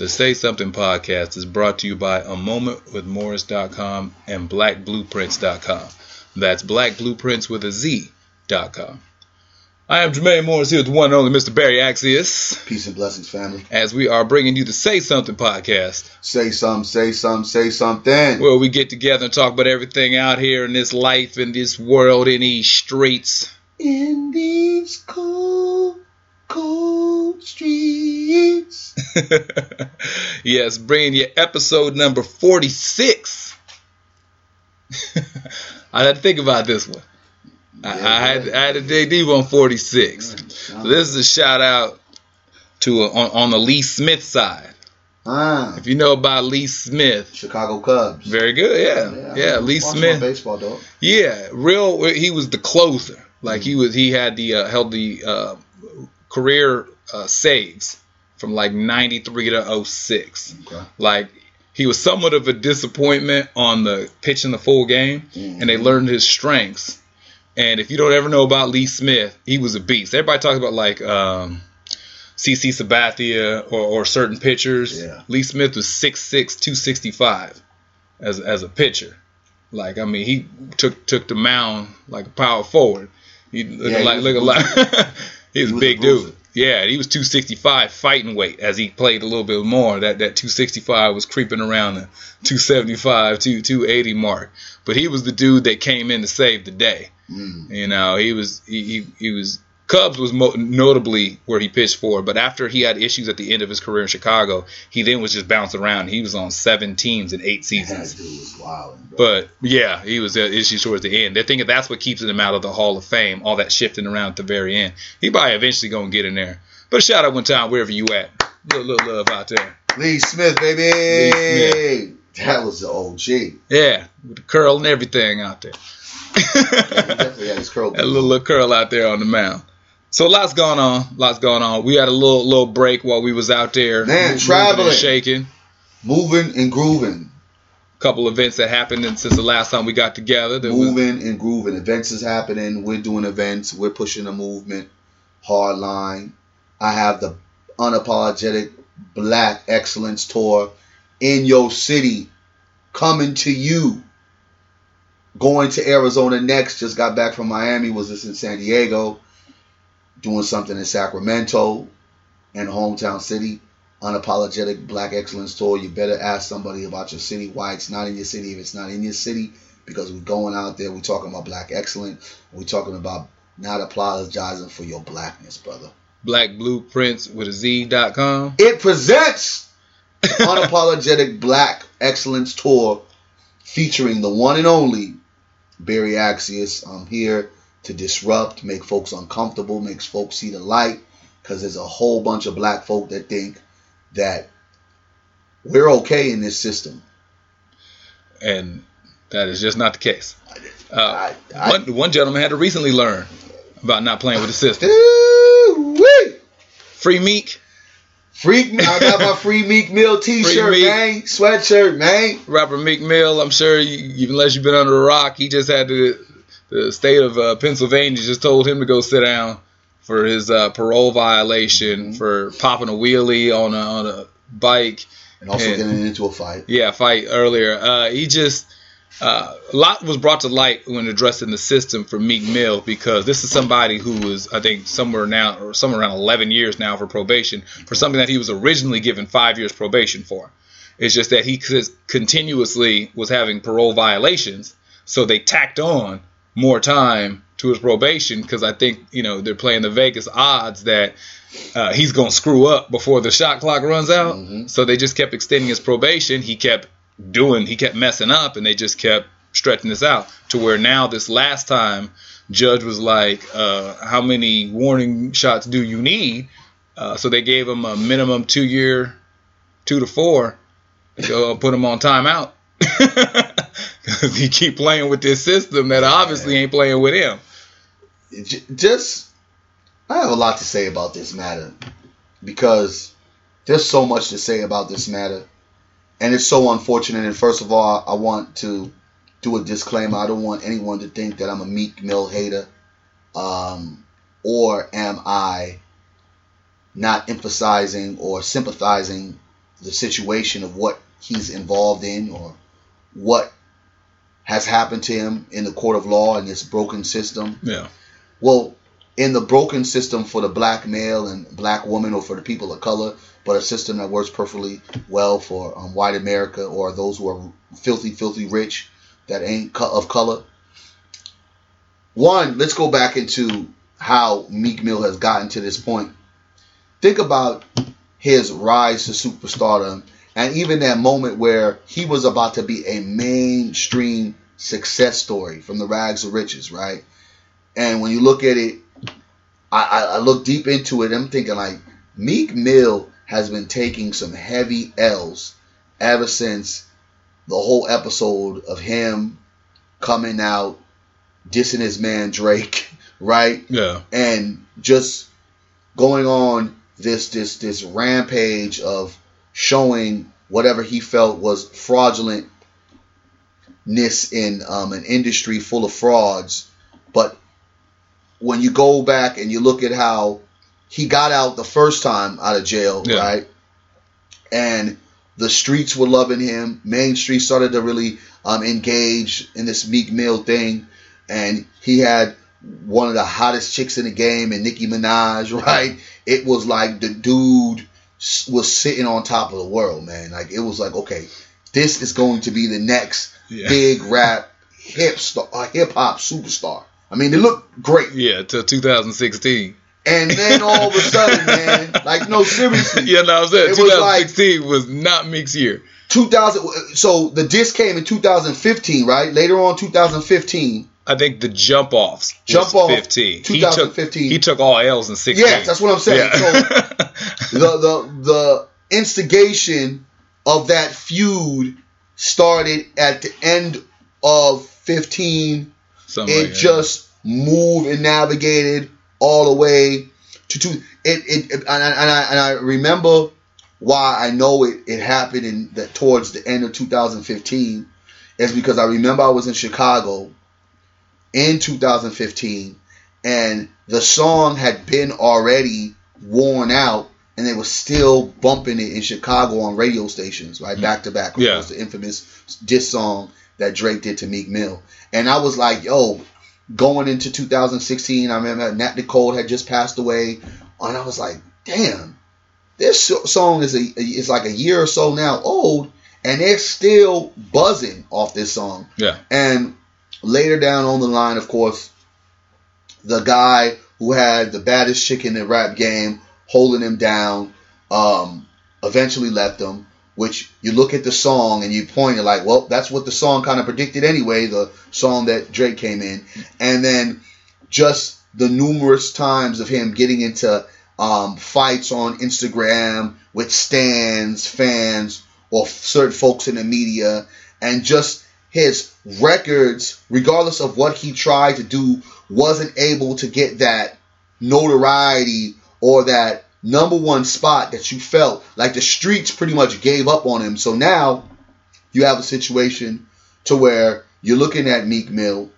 The Say Something podcast is brought to you by a moment with Morris.com and blackblueprints.com. That's blackblueprints with a Z.com. I am Jermaine Morris here with the one and only Mr. Barry Axius. Peace and blessings, family. As we are bringing you the Say Something podcast. Say something, say something, say something. Where we get together and talk about everything out here in this life, in this world, in these streets. In these cold, cold streets. yes, bringing you episode number 46. I had to think about this one. I, I, had, I had to dig deep on 46. So this is a shout out to a, on, on the Lee Smith side. Ah, If you know about Lee Smith, Chicago Cubs. very good. Yeah, yeah. Lee Watch my Smith. baseball dog. Yeah, real. He was the closer. Like he was. He had the uh, held the uh, career uh, saves from like 93 to 06. Okay. Like he was somewhat of a disappointment on the pitching the full game, and they learned his strengths. And if you don't ever know about Lee Smith, he was a beast. Everybody talks about like um, CC Sabathia or, or certain pitchers. Yeah. Lee Smith was 6'6", 265 as as a pitcher. Like I mean, he took took the mound like a power forward. He looked Yeah, like was look a like he was He a was a big dude. Yeah, he was 265 fighting weight as he played a little bit more. That that 265 was creeping around the 275 to 280 mark. But he was the dude that came in to save the day. Mm. You know, he was he he, he was Cubs was mo- notably where he pitched for, but after he had issues at the end of his career in Chicago, he then was just bounced around. He was on seven teams in eight That seasons. dude was wild. But yeah, he was at issues towards the end. They're thinking that's what keeps him out of the Hall of Fame, all that shifting around at the very end. He probably eventually gonna get in there. But a shout out one time wherever you at. Little, little love out there. Lee Smith, baby. Lee That was the OG. Yeah, with the curl and everything out there. He definitely had his curl. a little, little curl out there on the mound. So lots going on, lots going on. We had a little little break while we was out there, Man, moving and traveling. shaking. Moving and grooving. Couple events that happened since the last time we got together. There was, Moving and grooving. Events is happening. We're doing events. We're pushing the movement. Hard line. I have the unapologetic Black Excellence Tour in your city coming to you. Going to Arizona next. Just got back from Miami. Was just in San Diego. Doing something in Sacramento and hometown city. Unapologetic Black Excellence Tour. You better ask somebody about your city. Why it's not in your city. If it's not in your city, because we're going out there. We're talking about Black Excellence. We're talking about not apologizing for your blackness, brother. Black Blueprints with a Z.com. It presents Unapologetic Black Excellence Tour featuring the one and only Barry Axius. I'm here to disrupt, make folks uncomfortable, makes folks see the light, because there's a whole bunch of black folk that think that we're okay in this system. And that is just not the case. Uh, I, I, one, one gentleman had to recently learn about not playing with the system. Free Meek, Freak me. I got my free Meek Mill t-shirt, Meek. man. Sweatshirt, man. rapper Meek Mill. I'm sure, you, unless you've been under a rock, he just had to. The state of uh, Pennsylvania just told him to go sit down for his uh, parole violation Mhm. for popping a wheelie on a, on a bike. And also And- getting into a fight. Yeah, fight earlier. Uh, he just uh, a lot was brought to light when addressing the system for Meek Mill because this is somebody who was, I think, somewhere now or somewhere around 11 years now for probation for something that he was originally given five years probation for. It's just that he continuously was having parole violations, so they tacked on more time to his probation because I think you know they're playing the Vegas odds that uh, he's gonna screw up before the shot clock runs out. Mhm. So they just kept extending his probation. He kept doing, he kept messing up, and they just kept stretching this out to where now this last time, judge was like, uh, "How many warning shots do you need?" Uh, so they gave him a minimum two year, two to four, to put him on timeout. Because he keep playing with this system that obviously ain't playing with him. Just I have a lot to say about this matter. Because there's so much to say about this matter. And it's so unfortunate. And first of all I want to do a disclaimer. I don't want anyone to think that I'm a Meek Mill hater. Um, or am I not emphasizing or sympathizing the situation of what he's involved in or what has happened to him in the court of law in this broken system. Yeah. Well, in the broken system for the black male and black woman or for the people of color, but a system that works perfectly well for um, white America or those who are filthy, filthy rich that ain't co- of color. One, let's go back into how Meek Mill has gotten to this point. Think about his rise to superstardom and even that moment where he was about to be a mainstream success story from the rags of riches, right? And when you look at it, I, I, I look deep into it. I'm thinking like Meek Mill has been taking some heavy L's ever since the whole episode of him coming out dissing his man Drake, right? Yeah. And just going on this this this rampage of showing whatever he felt was fraudulentness in um, an industry full of frauds. But when you go back and you look at how he got out the first time out of jail, Yeah. right? And the streets were loving him. Main Street started to really um, engage in this Meek Mill thing, and he had one of the hottest chicks in the game, and Nicki Minaj, right? It was like the dude was sitting on top of the world, man. Like it was like, okay, this is going to be the next Yeah. big rap hip star, uh, hip hop superstar. I mean, they looked great, Yeah. Till 2016. and then all of a sudden, man, like no, seriously, Yeah. No, I'm saying It was like- 2016 was not Meek's year. 2000. So the disc came in 2015, right? Later on, 2015. I think the jump offs. Jump off, 15. 2015. He took, he took all L's in 16. Yes, that's what I'm saying. Yeah. the the the instigation of that feud started at the end of 15 Something it like just moved and navigated all the way to two it, it, it- and, I, and I and I remember why I know it it happened in that towards the end of 2015 is because I remember I was in Chicago in 2015 and the song had been already worn out and they were still bumping it in Chicago on radio stations right back to back Yeah. course, the infamous diss song that Drake did to Meek Mill and I was like yo going into 2016 I remember Natalie Cole had just passed away and I was like damn this song is a is like a year or so now old and they're still buzzing off this song Yeah. and later down on the line, of course, the guy who had the baddest chick in the rap game holding him down um, eventually left him. Which you look at the song and you point it like, well, that's what the song kind of predicted anyway. The song that Drake came in, and then just the numerous times of him getting into um, fights on Instagram with stands, fans, or certain folks in the media, and just his records, regardless of what he tried to do, wasn't able to get that notoriety or that number one spot that you felt like the streets pretty much gave up on him. So now you have a situation to where you're looking at Meek Mill,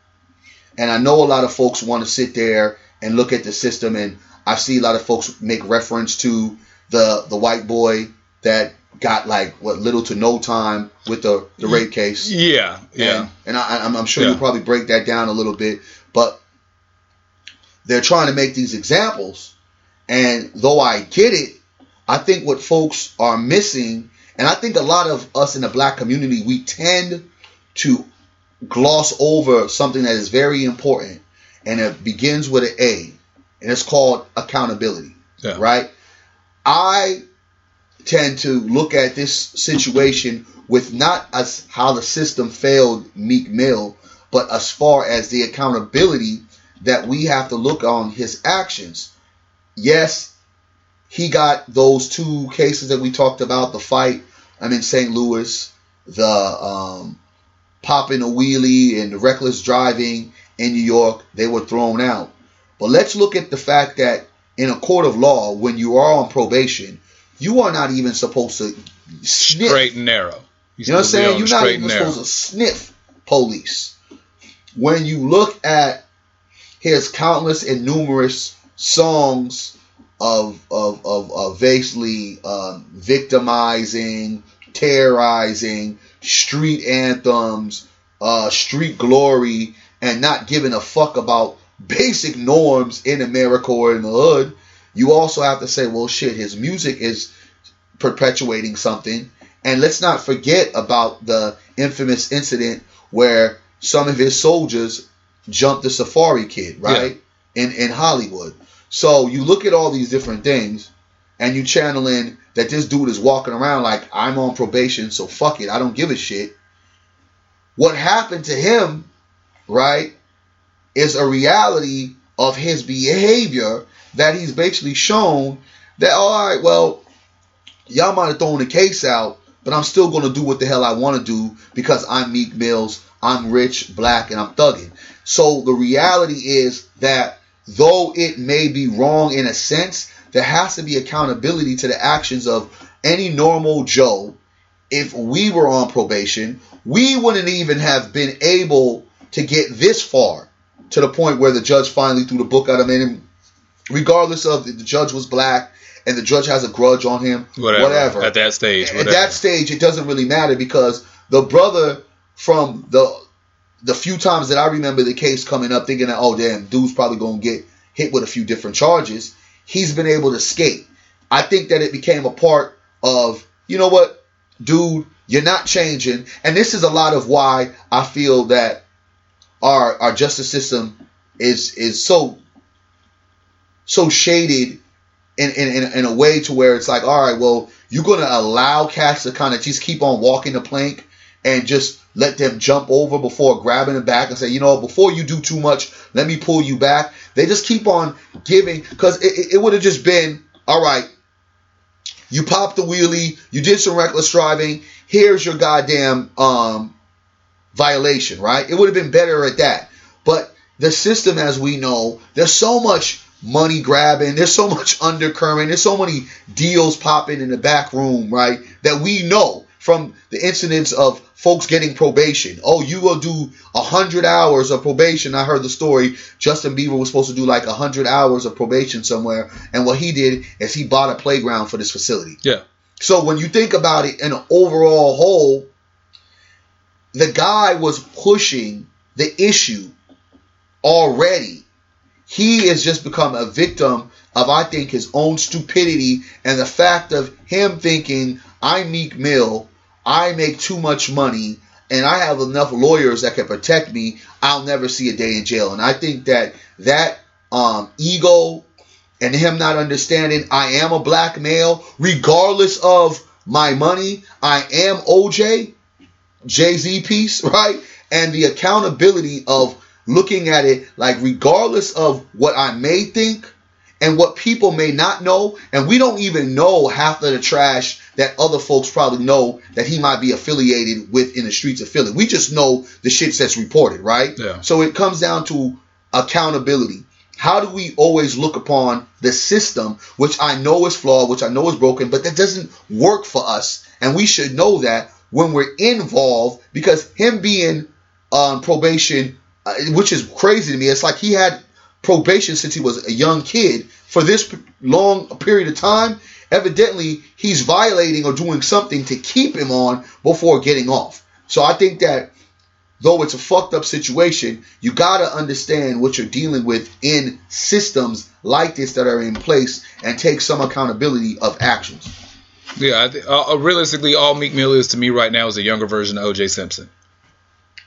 and I know a lot of folks want to sit there and look at the system, and I see a lot of folks make reference to the the white boy that got like what little to no time with the the rape case. Yeah. Yeah. And, and I, I'm, I'm sure Yeah. you'll probably break that down a little bit, but they're trying to make these examples. And though I get it, I think what folks are missing, and I think a lot of us in the black community, we tend to gloss over something that is very important, and it begins with an A, and it's called accountability Yeah. right? I tend to look at this situation with not as how the system failed Meek Mill, but as far as the accountability that we have to look on his actions. Yes, he got those two cases that we talked about, the fight I'm in St. Louis, the um, popping a wheelie and the reckless driving in New York, they were thrown out. But let's look at the fact that in a court of law, when you are on probation, you are not even supposed to sniff. Straight and narrow. You know what I'm saying? You're not even supposed to sniff police. When you look at his countless and numerous songs of of of, of basically um, victimizing, terrorizing, street anthems, uh, street glory, and not giving a fuck about basic norms in America or in the hood. You also have to say, well, shit, his music is perpetuating something. And let's not forget about the infamous incident where some of his soldiers jumped the Safaree Kid, right? Yeah. In in Hollywood. So you look at all these different things and you channel in that this dude is walking around like I'm on probation, so fuck it, I don't give a shit. What happened to him, right, is a reality of his behavior that he's basically shown that all right, well, y'all might have thrown the case out, but I'm still gonna do what the hell I want to do because I'm Meek Mills, I'm rich, black, and I'm thugging. So the reality is that though it may be wrong in a sense, there has to be accountability to the actions of any normal Joe. If we were on probation, we wouldn't even have been able to get this far to the point where the judge finally threw the book at him. Regardless of the judge was black and the judge has a grudge on him, whatever. whatever. At that stage, whatever. at that stage, it doesn't really matter because the brother from the the few times that I remember the case coming up, thinking that oh damn, dude's probably gonna get hit with a few different charges, he's been able to skate. I think that it became a part of you know what, dude, you're not changing, and this is a lot of why I feel that our our justice system is is so so shaded in, in, in, a way to where it's like, all right, well, you're going to allow cats to kind of just keep on walking the plank and just let them jump over before grabbing them back and say, you know, before you do too much, let me pull you back. They just keep on giving because it, it would have just been, all right, you popped the wheelie, you did some reckless driving, here's your goddamn um, violation, right? It would have been better at that. But the system, as we know, there's so much money grabbing, there's so much undercurrent, there's so many deals popping in the back room, right? That we know from the incidents of folks getting probation. Oh, you will do a hundred hours of probation. I heard the story. Justin Bieber was supposed to do like a hundred hours of probation somewhere, and what he did is he bought a playground for this facility. Yeah. So when you think about it in an overall whole, the guy was pushing the issue already. He has just become a victim of, I think, his own stupidity and the fact of him thinking, I'm Meek Mill, I make too much money, and I have enough lawyers that can protect me, I'll never see a day in jail. And I think that that um, ego and him not understanding I am a black male, regardless of my money, I am OJ, Jay Z piece, right? And the accountability of looking at it like, regardless of what I may think and what people may not know, and we don't even know half of the trash that other folks probably know that he might be affiliated with in the streets of Philly. We just know the shit that's reported, right? Yeah. So it comes down to accountability. How do we always look upon the system, which I know is flawed, which I know is broken, but that doesn't work for us? And we should know that when we're involved because him being on probation, uh, which is crazy to me, it's like he had probation since he was a young kid for this long period of time. Evidently, he's violating or doing something to keep him on before getting off. So I think that though it's a fucked up situation, you gotta understand what you're dealing with in systems like this that are in place and take some accountability of actions. Yeah, I th- uh, uh, realistically, all Meek Mill is to me right now is a younger version of O.J. Simpson.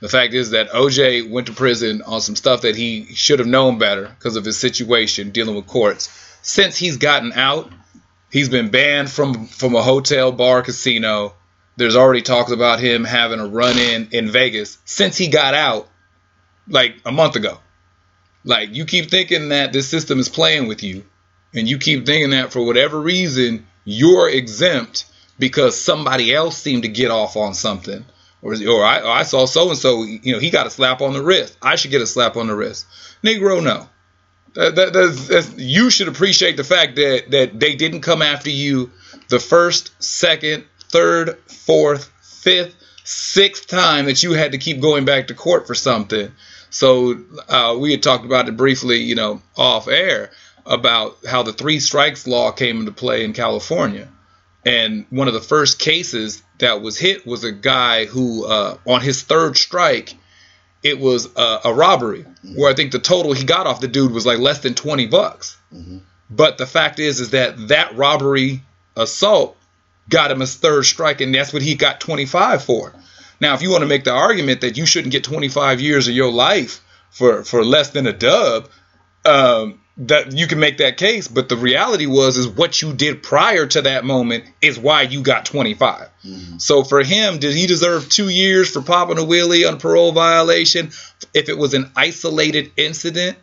The fact is that OJ went to prison on some stuff that he should have known better because of his situation dealing with courts. Since he's gotten out, he's been banned from from a hotel, bar, casino. There's already talks about him having a run in in Vegas since he got out, like a month ago. Like you keep thinking that this system is playing with you, and you keep thinking that for whatever reason you're exempt because somebody else seemed to get off on something. Or, or I, or I saw so and so, you know, he got a slap on the wrist. I should get a slap on the wrist. Negro, no. That, that, that's, that's, you should appreciate the fact that, that they didn't come after you the first, second, third, fourth, fifth, sixth time that you had to keep going back to court for something. So uh, we had talked about it briefly, you know, off air. about how the three strikes law came into play in California. And one of the first cases that was hit was a guy who, uh, on his third strike, it was a, a robbery mm-hmm. where I think the total he got off the dude was like less than 20 bucks. Mm-hmm. But the fact is, is that that robbery assault got him his third strike, and that's what he got 25 for. Now, if you want to make the argument that you shouldn't get 25 years of your life for for less than a dub, um, that you can make that case. But the reality was is what you did prior to that moment is why you got 25. Mm-hmm. So for him, did he deserve two years for popping a wheelie on parole violation if it was an isolated incident?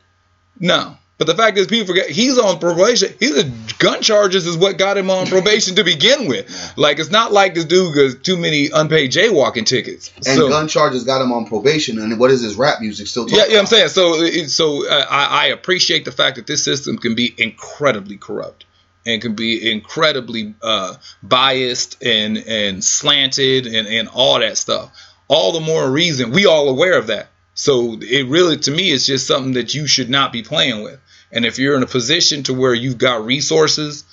No. But the fact is, people forget he's on probation. He's a gun charges is what got him on probation to begin with. Like it's not like this dude got too many unpaid jaywalking tickets. And so, gun charges got him on probation. And what is his rap music still? Yeah, yeah, I'm saying. So, so uh, I, I appreciate the fact that this system can be incredibly corrupt and can be incredibly uh, biased and and slanted and and all that stuff. All the more reason we all aware of that. So it really, to me, is just something that you should not be playing with. And if you're in a position to where you've got resources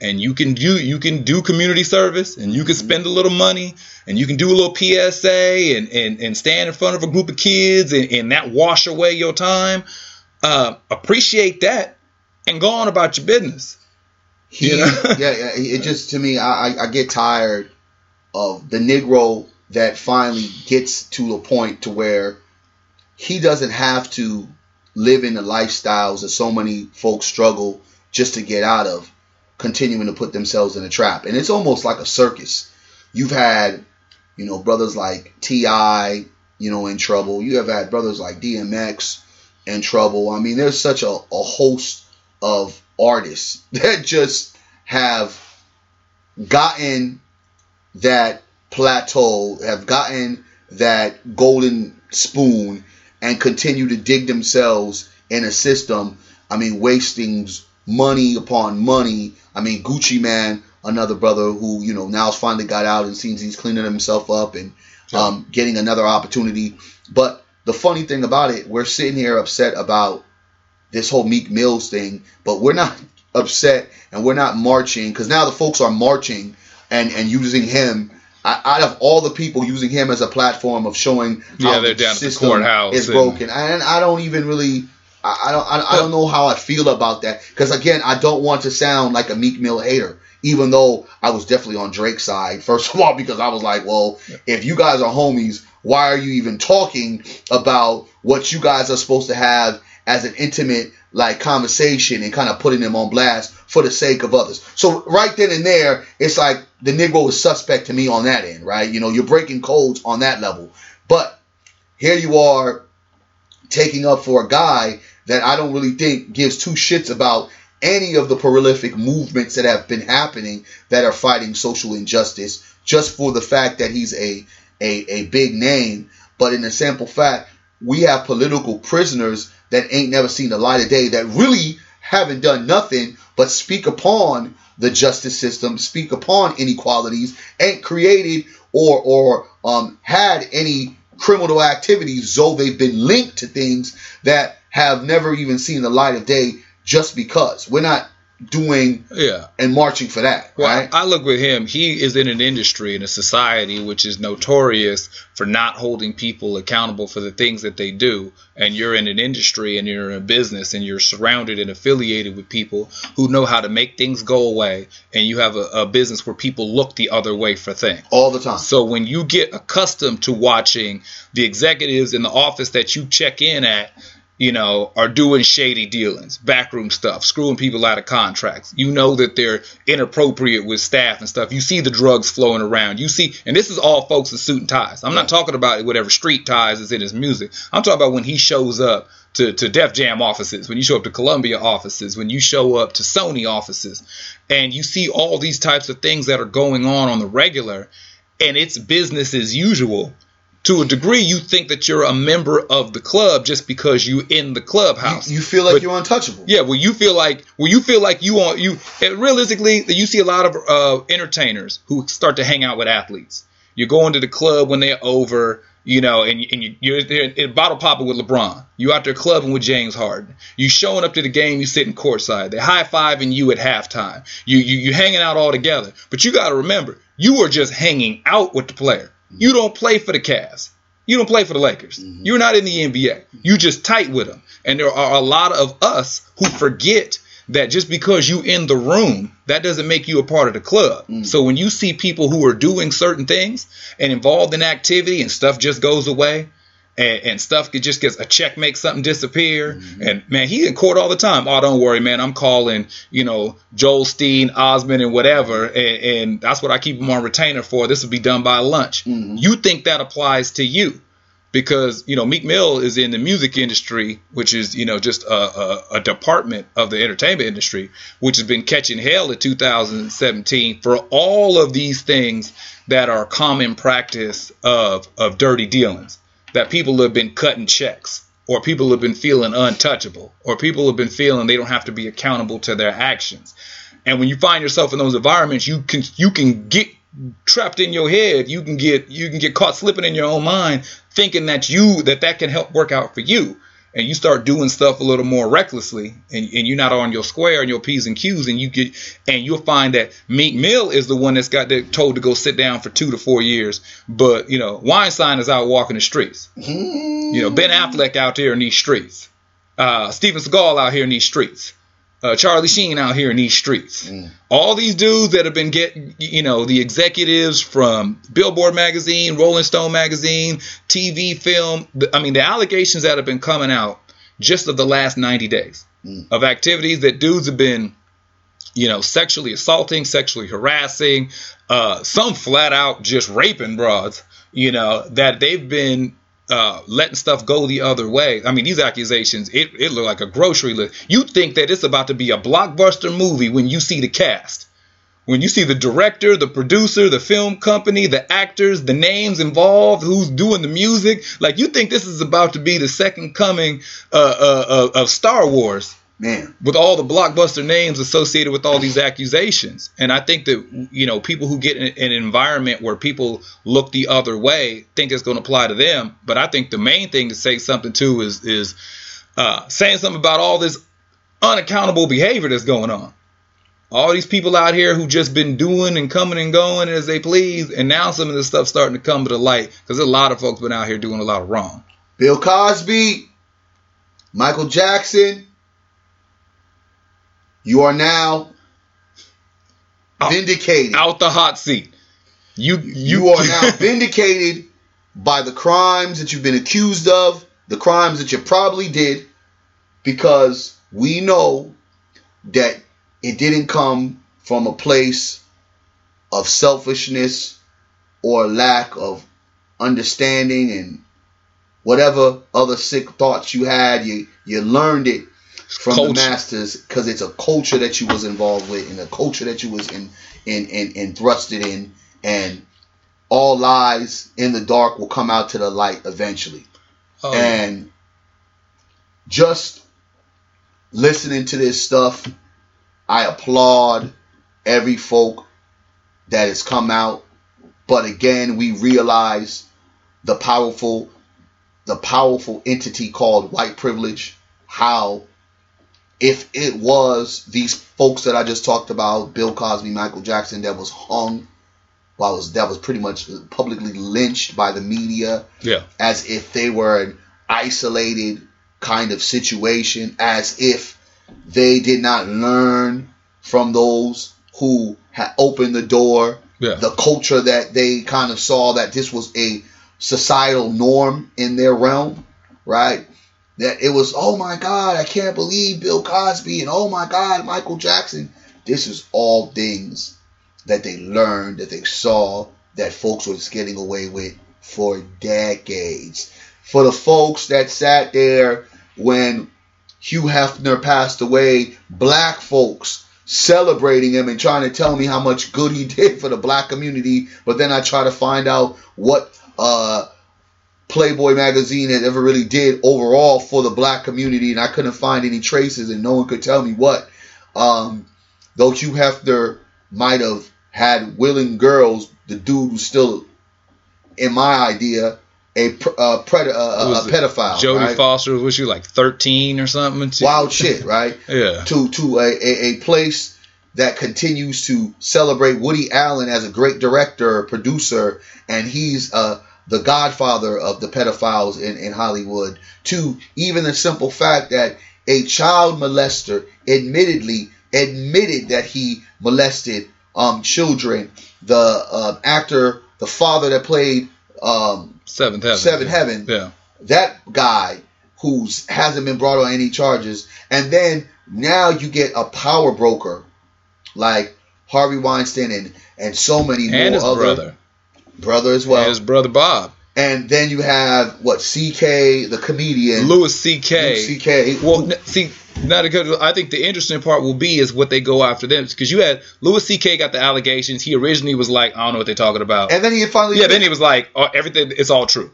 and you can do you can do community service and you can spend a little money and you can do a little PSA and and, and stand in front of a group of kids and, and that wash away your time, uh, appreciate that and go on about your business. He, you know? yeah, yeah, it just to me, I, I get tired of the Negro that finally gets to a point to where he doesn't have to live in the lifestyles that so many folks struggle just to get out of, continuing to put themselves in a trap. And it's almost like a circus. You've had, you know, brothers like T.I., you know, in trouble. You have had brothers like DMX in trouble. I mean, there's such a, a host of artists that just have gotten that plateau, have gotten that golden spoon and continue to dig themselves in a system. I mean, wasting money upon money. I mean, Gucci Mane, another brother who you know now's finally got out and seems he's cleaning himself up and um, getting another opportunity. But the funny thing about it, we're sitting here upset about this whole Meek Mills thing, but we're not upset and we're not marching because now the folks are marching and and using him out of all the people using him as a platform of showing how yeah, the system the is broken, and I don't even really. I, don't. I, I don't know how I feel about that because again, I don't want to sound like a Meek Mill hater even though I was definitely on Drake's side, first of all, because I was like, well, if you guys are homies, why are you even talking about what you guys are supposed to have as an intimate like conversation and kind of putting them on blast for the sake of others. So right then and there, it's like the Negro is suspect to me on that end, right? You know, you're breaking codes on that level. But here you are taking up for a guy that I don't really think gives two shits about any of the prolific movements that have been happening that are fighting social injustice just for the fact that he's a a, a big name. But in the simple fact, we have political prisoners that ain't never seen the light of day that really haven't done nothing but speak upon the justice system, speak upon inequalities, ain't created or or um, had any criminal activities, though they've been linked to things that have never even seen the light of day just because. We're not doing yeah. and marching for that well, right? I look with him. He is in an industry in a society which is notorious for not holding people accountable for the things that they do. And you're in an industry and you're in a business and you're surrounded and affiliated with people who know how to make things go away. And you have a, a business where people look the other way for things. All the time. So when you get accustomed to watching the executives in the office that you check in at you know, are doing shady dealings, backroom stuff, screwing people out of contracts. You know that they're inappropriate with staff and stuff. You see the drugs flowing around. You see, and this is all folks in suit and ties. I'm not talking about whatever street ties is in his music. I'm talking about when he shows up to, to Def Jam offices, when you show up to Columbia offices, when you show up to Sony offices, and you see all these types of things that are going on on the regular, and it's business as usual to a degree, you think that you're a member of the club just because you in the clubhouse. You, you feel like but, you're untouchable. Yeah, well, you feel like well, you feel like you want you. realistically, you see a lot of uh, entertainers who start to hang out with athletes. You're going to the club when they're over, You know, and, and you, you're there in bottle popping with LeBron. You out there clubbing with James Harden. You showing up to the game. You sitting courtside. They high fiving you at halftime. You you you hanging out all together. But you got to remember, you are just hanging out with the player. You don't play for the Cavs. You don't play for the Lakers. Mhm. You're not in the NBA. You just tight with them. And there are a lot of us who forget that just because you in the room, that doesn't make you a part of the club. Mm. So when you see people who are doing certain things and involved in activity and stuff just goes away and, and stuff could just gets a check makes something disappear. Mhm. and man he in court all the time. Oh don't worry man. I'm calling you know joel steen osmond and whatever. And, and that's what i keep them on retainer for. This will be done by lunch. Mhm. you think that applies to you? Because you know Meek Mill is in the music industry, which is you know just a, a, a department of the entertainment industry, which has been catching hell in 2017 for all of these things that are common practice of of dirty dealings, that people have been cutting checks, or people have been feeling untouchable, or people have been feeling they don't have to be accountable to their actions. And when you find yourself in those environments, you can you can get trapped in your head. You can get you can get caught slipping in your own mind, thinking that you that that can help work out for you. And you start doing stuff a little more recklessly, and, and you're not on your square and your p's and q's, and you get and you'll find that Meek Mill is the one that's got that told to go sit down for two to four years, but you know Weinstein is out walking the streets. You know Ben Affleck out there in these streets, uh, Steven Seagal out here in these streets, uh, Charlie Sheen out here in these streets. Mm. All these dudes that have been getting, you know, the executives from Billboard magazine, Rolling Stone magazine, TV, film. the- I mean, the allegations that have been coming out just of the last 90 days Mm. of activities that dudes have been, you know, sexually assaulting, sexually harassing, uh, some flat out just raping broads, you know, that they've been uh, letting stuff go the other way. I mean, these accusations, it, it look like a grocery list. You think that it's about to be a blockbuster movie when you see the cast. When you see the director, the producer, the film company, the actors, the names involved, who's doing the music, like you think this is about to be the second coming uh, uh, of Star Wars Man, with all the blockbuster names associated with all these accusations. And I think that you know people who get in an environment where people look the other way think it's going to apply to them. But I think the main thing to say something to is is uh, saying something about all this unaccountable behavior that's going on. All these people out here who just been doing and coming and going as they please, and now some of this stuff starting to come to the light because a lot of folks been out here doing a lot of wrong. Bill Cosby, Michael Jackson, you are now vindicated. Out the hot seat. You You are now vindicated by the crimes that you've been accused of, the crimes that you probably did, because we know that it didn't come from a place of selfishness or lack of understanding and whatever other sick thoughts you had, you you learned it from the masters because it's a culture that you was involved with and a culture that you was in in in, in thrusted in and all lies in the dark will come out to the light eventually. Oh, and just listening to this stuff i applaud every folk that has come out. But again we realize the powerful the powerful entity called white privilege how if it was these folks that i just talked about bill cosby michael jackson that was hung well, was that was pretty much publicly lynched by the media yeah. as if they were an isolated kind of situation, as if they did not learn from those who had opened the door, Yeah. the culture that they kind of saw that this was a societal norm in their realm, right? That it was, oh my God, I can't believe Bill Cosby, and oh my God, Michael Jackson. This is all things that they learned, that they saw, that folks was getting away with for decades. For the folks that sat there when Hugh Hefner passed away, black folks celebrating him and trying to tell me how much good he did for the black community, but then I try to find out what uh, Playboy magazine had ever really did overall for the black community, and I couldn't find any traces, and no one could tell me what. Um, though Hugh Hefner might have had willing girls, the dude was still, in my idea, a uh, pred- Was a pedophile. Jodie right? Foster was you like 13 or something? too? Wild shit, right? Yeah. To to a, a, a place that continues to celebrate Woody Allen as a great director, producer, and he's uh, the godfather of the pedophiles in, in Hollywood. To even the simple fact that a child molester admittedly admitted that he molested um, children. The uh, actor, the father that played um, Seventh Heaven. Seventh Heaven, Yeah. that guy who hasn't been brought on any charges, and then now you get a power broker like Harvey Weinstein and and so many more his other brother. Brother as well, and his brother Bob. and then you have what CK the comedian Louis C.K. Louis CK. Well, n- see, not because I think the interesting part will be is what they go after them because you had Louis C.K. got the allegations. He originally was like, I don't know what they're talking about. and then he finally yeah, then he was like, oh, everything, it's all true.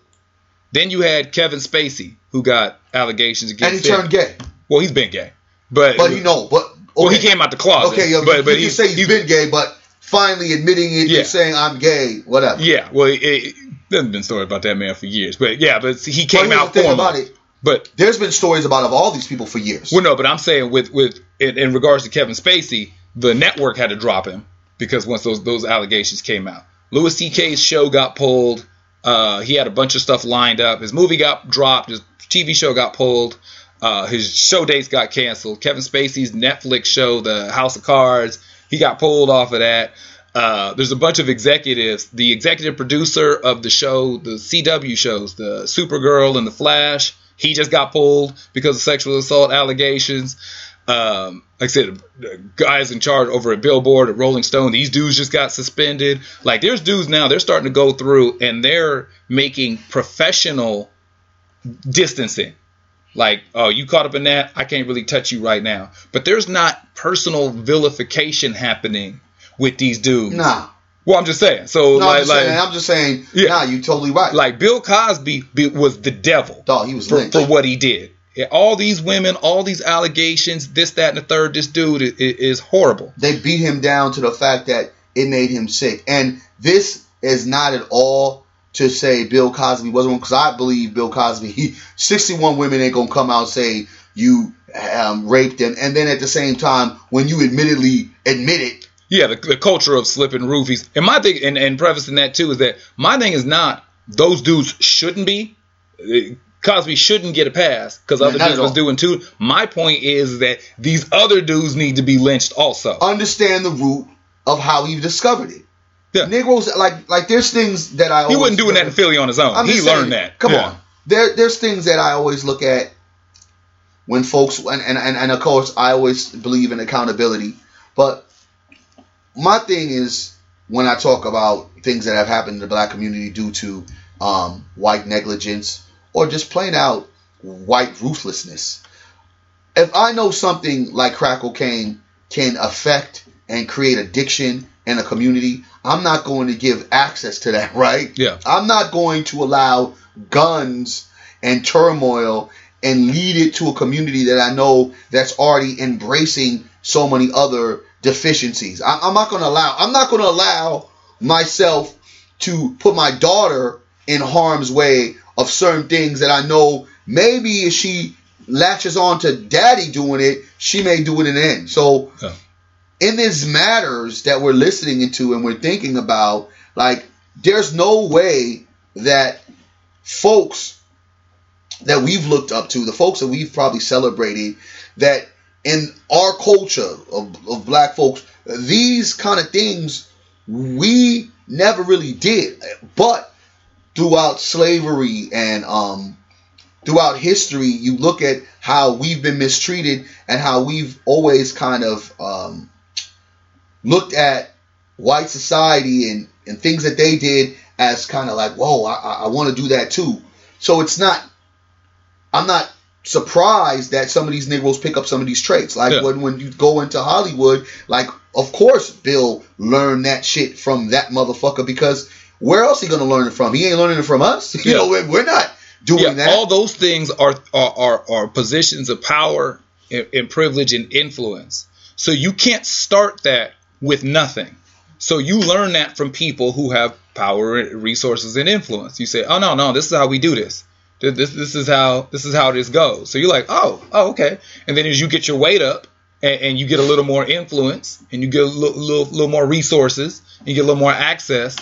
Then you had Kevin Spacey who got allegations against, and he him. turned gay, Well, he's been gay, but but he know, but okay. well, he came out the closet. Okay, yeah, but but you he's, can say he's been gay, but finally admitting it Yeah. and saying I'm gay, whatever. yeah. Well, it, it, there's been stories about that man for years, but yeah, but he came out the thing about it. But There's been stories about of all these people for years. Well, no, but I'm saying with with in, in regards to Kevin Spacey, the network had to drop him because once those those allegations came out, Louis C.K.'s show got pulled. Uh, he had a bunch of stuff lined up. His movie got dropped. His TV show got pulled. Uh, his show dates got canceled. Kevin Spacey's Netflix show, The House of Cards, he got pulled off of that. Uh, there's a bunch of executives. The executive producer of the show, the CW shows, the Supergirl and the Flash, he just got pulled because of sexual assault allegations. Um, like I said, guys in charge over at Billboard, at Rolling Stone, these dudes just got suspended. Like there's dudes now, they're starting to go through and they're making professional distancing. Like, oh, you caught up in that? I can't really touch you right now. But there's not personal vilification happening with these dudes. Nah, Well, I'm just saying. So, no, like, I'm, just like, saying, I'm just saying. Yeah. Nah, you totally right. like Bill Cosby was the devil dog, he was for, for what he did. All these women, all these allegations, this, that, and the third. This dude is, is horrible. they beat him down to the fact that it made him sick. And this is not at all to say Bill Cosby wasn't because I believe Bill Cosby. He, 61 women ain't gonna come out and say you um, raped them, and then at the same time, when you admittedly admit it, Yeah, the, the culture of slipping roofies. And my thing, and, and prefacing that too, is that my thing is not those dudes shouldn't be. Cosby shouldn't get a pass because other dudes was doing too. My point is that these other dudes need to be lynched also. understand the root of how he discovered it. Yeah. Negroes like like there's things that I he wasn't doing that in Philly on his own. I'm he learned saying, that. Come Yeah. on. There there's things that I always look at when folks and, and, and, and of course I always believe in accountability. But my thing is when I talk about things that have happened in the black community due to um, white negligence or just plain out white ruthlessness. If I know something like crack cocaine can affect and create addiction in a community, I'm not going to give access to that, right? Yeah. I'm not going to allow guns and turmoil and lead it to a community that I know that's already embracing so many other deficiencies. I, I'm not going to allow. I'm not going to allow myself to put my daughter in harm's way of certain things that I know maybe if she latches on to daddy doing it, she may do it in the end. So Yeah. In these matters that we're listening into and we're thinking about, like there's no way that folks that we've looked up to, the folks that we've probably celebrated, that in our culture of, of black folks, these kind of things we never really did. But throughout slavery and um, throughout history, you look at how we've been mistreated and how we've always kind of um, looked at white society and, and things that they did as kind of like, whoa, I, I want to do that too. So it's not, I'm not surprised that some of these Negroes pick up some of these traits. Like Yeah. when, when you go into Hollywood, like, of course, Bill learned that shit from that motherfucker because where else he going to learn it from? He ain't learning it from us. You Yeah. know, we're, we're not doing Yeah, that. all those things are are, are, are positions of power and, and privilege and influence. So you can't start that with nothing. So you learn that from people who have power, resources, and influence. You say, oh no, no, this is how we do this. This this is how this is how this goes. So you're like, oh, oh, okay. And then as you get your weight up and, and you get a little more influence and you get a little, little, little more resources and you get a little more access,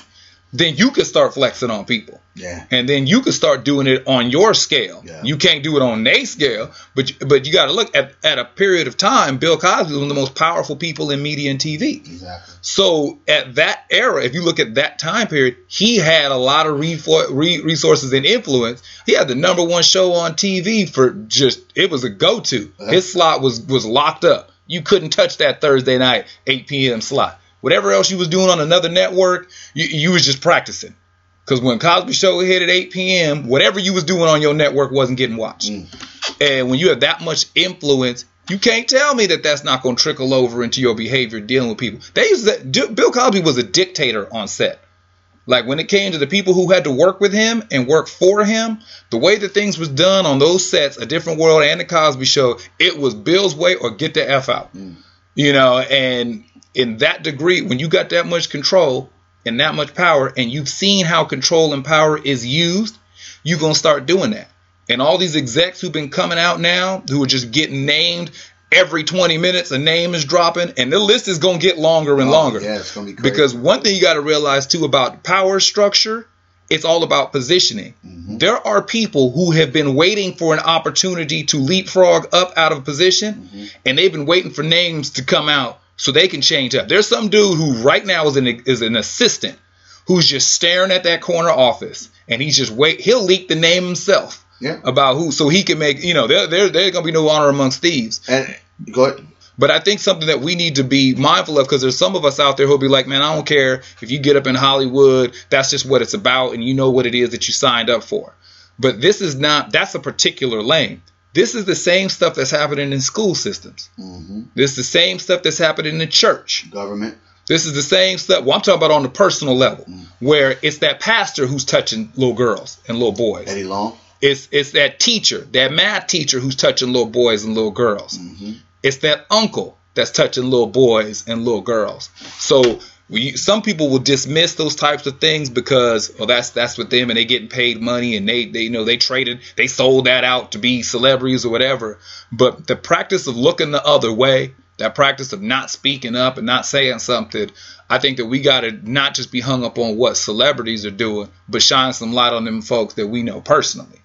then you can start flexing on people. Yeah. And then you can start doing it on your scale. Yeah. You can't do it on their scale, but but you got to look at at a period of time. Bill Cosby was one of the most powerful people in media and TV. Exactly. So at that era, if you look at that time period, he had a lot of re- resources and influence. He had the number one show on TV for just it was a go to. His slot was was locked up. You couldn't touch that Thursday night 8 p.m. slot. Whatever else you was doing on another network, you, you was just practicing. Because when Cosby Show hit at 8 p.m., whatever you was doing on your network wasn't getting watched. Mm. And when you have that much influence, you can't tell me that that's not going to trickle over into your behavior dealing with people. They used that. Bill Cosby was a dictator on set. Like when it came to the people who had to work with him and work for him, the way that things was done on those sets, A Different World and The Cosby Show, it was Bill's way or get the f out. You know, and in that degree, when you got that much control and that much power, and you've seen how control and power is used, you're gonna start doing that. And all these execs who've been coming out now, who are just getting named every 20 minutes, a name is dropping, and the list is gonna get longer and Oh, longer. Yeah, it's gonna be crazy. Because one thing you got to realize too about power structure, it's all about positioning. Mm-hmm. There are people who have been waiting for an opportunity to leapfrog up out of position, Mm-hmm. and they've been waiting for names to come out so they can change up. There's some dude who right now is an is an assistant who's just staring at that corner office, and he's just wait. He'll leak the name himself Yeah. about who, so he can make you know there there there's gonna be no honor amongst thieves. and go ahead. But I think something that we need to be mindful of because there's some of us out there who'll be like, man, I don't care if you get up in Hollywood, that's just what it's about, and you know what it is that you signed up for. But this is not, that's a particular lane. This is the same stuff that's happening in school systems. hmm This is the same stuff that's happening in the church. Government. This is the same stuff. Well, I'm talking about on the personal level, where it's that pastor who's touching little girls and little boys. Eddie Long. It's it's that teacher, that math teacher who's touching little boys and little girls. hmm It's that uncle that's touching little boys and little girls. So we, some people will dismiss those types of things because well that's that's with them and they getting paid money and they they you know they traded they sold that out to be celebrities or whatever. But the practice of looking the other way, that practice of not speaking up and not saying something, I think that we got to not just be hung up on what celebrities are doing, but shine some light on them folks that we know personally.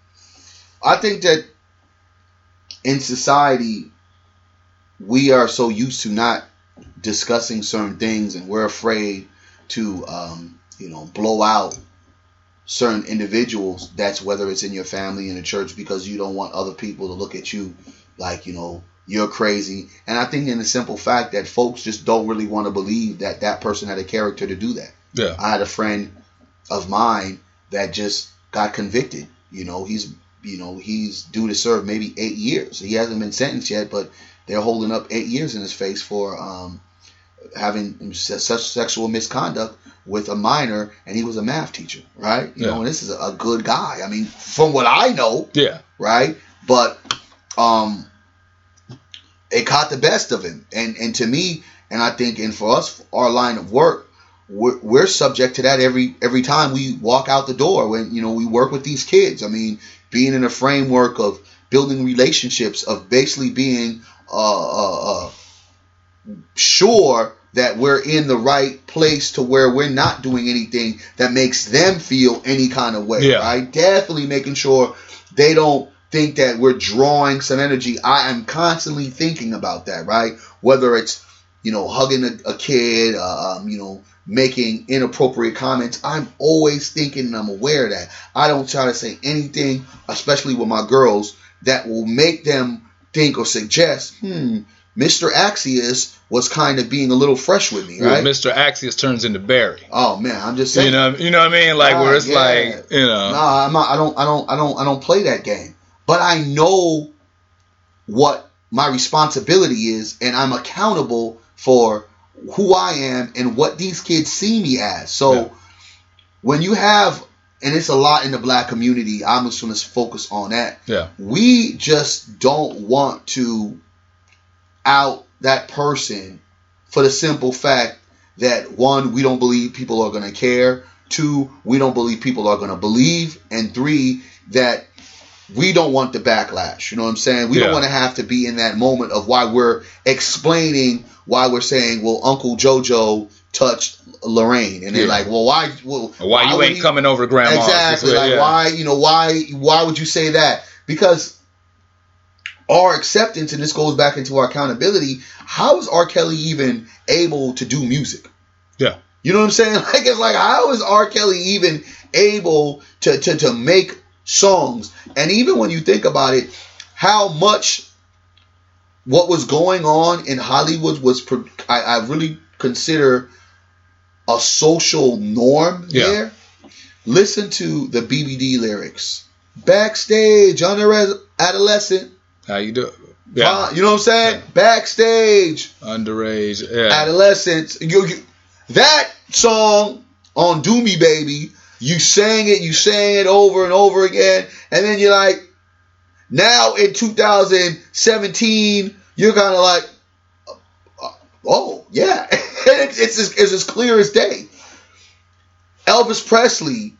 I think that in society, we are so used to not discussing certain things, and we're afraid to, um, you know, blow out certain individuals. That's whether it's in your family, in the church, because you don't want other people to look at you like, you know, you're crazy. And I think in the simple fact that folks just don't really want to believe that that person had a character to do that. Yeah. I had a friend of mine that just got convicted. You know, he's you know he's due to serve maybe eight years. He hasn't been sentenced yet, but they're holding up eight years in his face for um, having such sexual misconduct with a minor, and he was a math teacher, right? You Yeah. know, and this is a, a good guy. I mean, from what I know, Yeah. right? But um, it caught the best of him, and and to me, and I think, and for us, our line of work, we're, we're subject to that every every time we walk out the door. When you know we work with these kids, I mean, being in a framework of building relationships, of basically being uh, uh, uh, sure that we're in the right place to where we're not doing anything that makes them feel any kind of way. Yeah. Right? Definitely making sure they don't think that we're drawing some energy. I am constantly thinking about that, right? Whether it's, you know, hugging a, a kid, uh, um, you know, making inappropriate comments. I'm always thinking and I'm aware of that. I don't try to say anything, especially with my girls, that will make them think or suggest, hmm, Mr. Axius was kind of being a little fresh with me, right? Mr. Axius turns into Barry. Oh man, I'm just saying. You know, you know what I mean? Like where Ah, it's yeah. like, you know, Nah, I'm not, I don't I don't I don't I don't play that game. But I know what my responsibility is and I'm accountable for who I am and what these kids see me as. So Yeah. when you have and it's a lot in the black community, I'm just gonna focus on that. yeah, We just don't want to out that person for the simple fact that one, we don't believe people are gonna care. Two, we don't believe people are going to believe. And three, that we don't want the backlash. You know what I'm saying? We Yeah. don't want to have to be in that moment of why we're explaining why we're saying, well, Uncle JoJo touched Lorraine, and they're Yeah. like, well, why? Well, Why, you ain't he- coming over to grandma's? Exactly. Like yeah. why, you know, why why would you say that? Because our acceptance, and this goes back into our accountability, how is R. Kelly even able to do music? Yeah. You know what I'm saying? Like it's like how is R. Kelly even able to to, to make songs? And even when you think about it, how much what was going on in Hollywood was pro- I, I really consider a social norm Yeah. there. Listen to the BBD lyrics. Backstage, under adolescent. How you do? Yeah. You know what I'm saying? Backstage, Underage. Yeah. adolescents. You, you, that song on Do Me Baby, you sang it, you sang it over and over again, and then you're like, now in 2017, you're kind of like, uh, oh yeah, it's, it's, as, it's as clear as day. Elvis Presley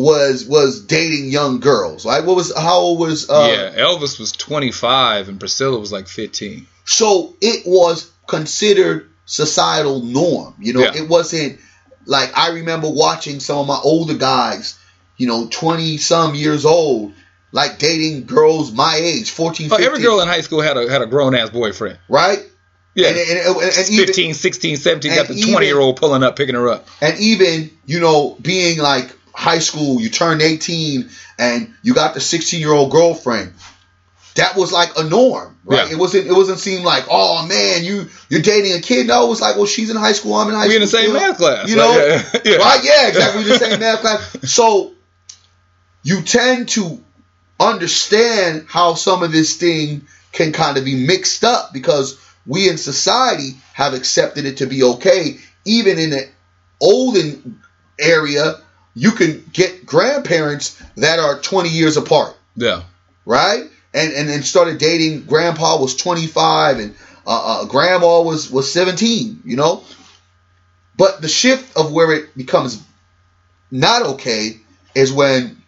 was was dating young girls, Like What was how old was uh, yeah. Elvis was 25 and Priscilla was like 15. so it was considered societal norm. You know, Yeah. it wasn't like I remember watching some of my older guys, you know, 20 some years old, like dating girls my age, 14, Oh, 15. every girl in high school had a had a grown ass boyfriend. right? Yeah. And, and, and, and even, 15, 16, 17, got the 20 year old pulling up, picking her up. and even, you know, being like high school, you turned 18 and you got the 16 year old girlfriend. That was like a norm, right? Yeah. It wasn't. It wasn't seem like, oh man, you you're dating a kid. No, it was like, well, she's in high school. I'm in high We in school. the same math class. You Like, know, yeah, yeah. Right? Yeah, exactly. The same math class. So you tend to understand how some of this thing can kind of be mixed up because we in society have accepted it to be okay. Even in the olden area, you can get grandparents that are 20 years apart Yeah. right? And and then started dating. Grandpa was 25 and uh, uh, grandma was was 17. You know, but the shift of where it becomes not okay is when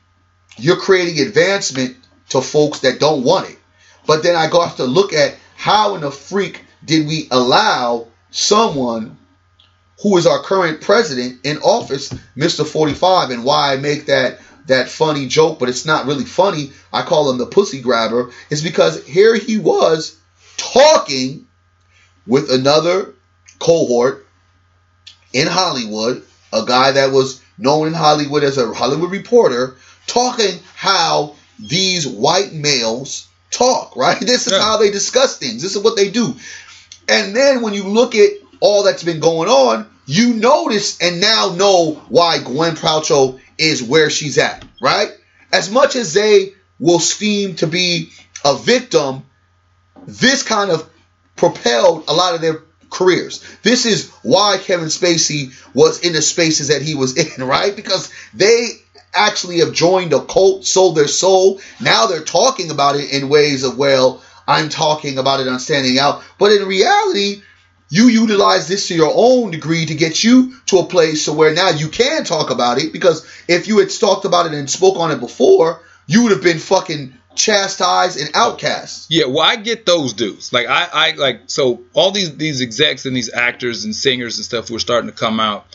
you're creating advancement to folks that don't want it. But then I got to look at how in the freak did we allow someone who is our current president in office, Mr. 45, and why I make that that funny joke, but it's not really funny. I call him the pussy grabber, is because here he was talking with another cohort in Hollywood, a guy that was known in Hollywood as a Hollywood reporter, talking how these white males talk, right? This is Yeah. how they discuss things. This is what they do. And then when you look at all that's been going on, you notice and now know why Gwen Paltrow is where she's at, right? As much as they will seem to be a victim, this kind of propelled a lot of their careers. This is why Kevin Spacey was in the spaces that he was in, right? Because they actually have joined a cult, sold their soul. Now they're talking about it in ways of, well, I'm talking about it on standing out. But in reality, you utilize this to your own degree to get you to a place to where now you can talk about it because if you had talked about it and spoke on it before, you would have been fucking chastised and outcast. Yeah, well, I get those dudes. Like I, I like so all these these execs and these actors and singers and stuff who are starting to come out,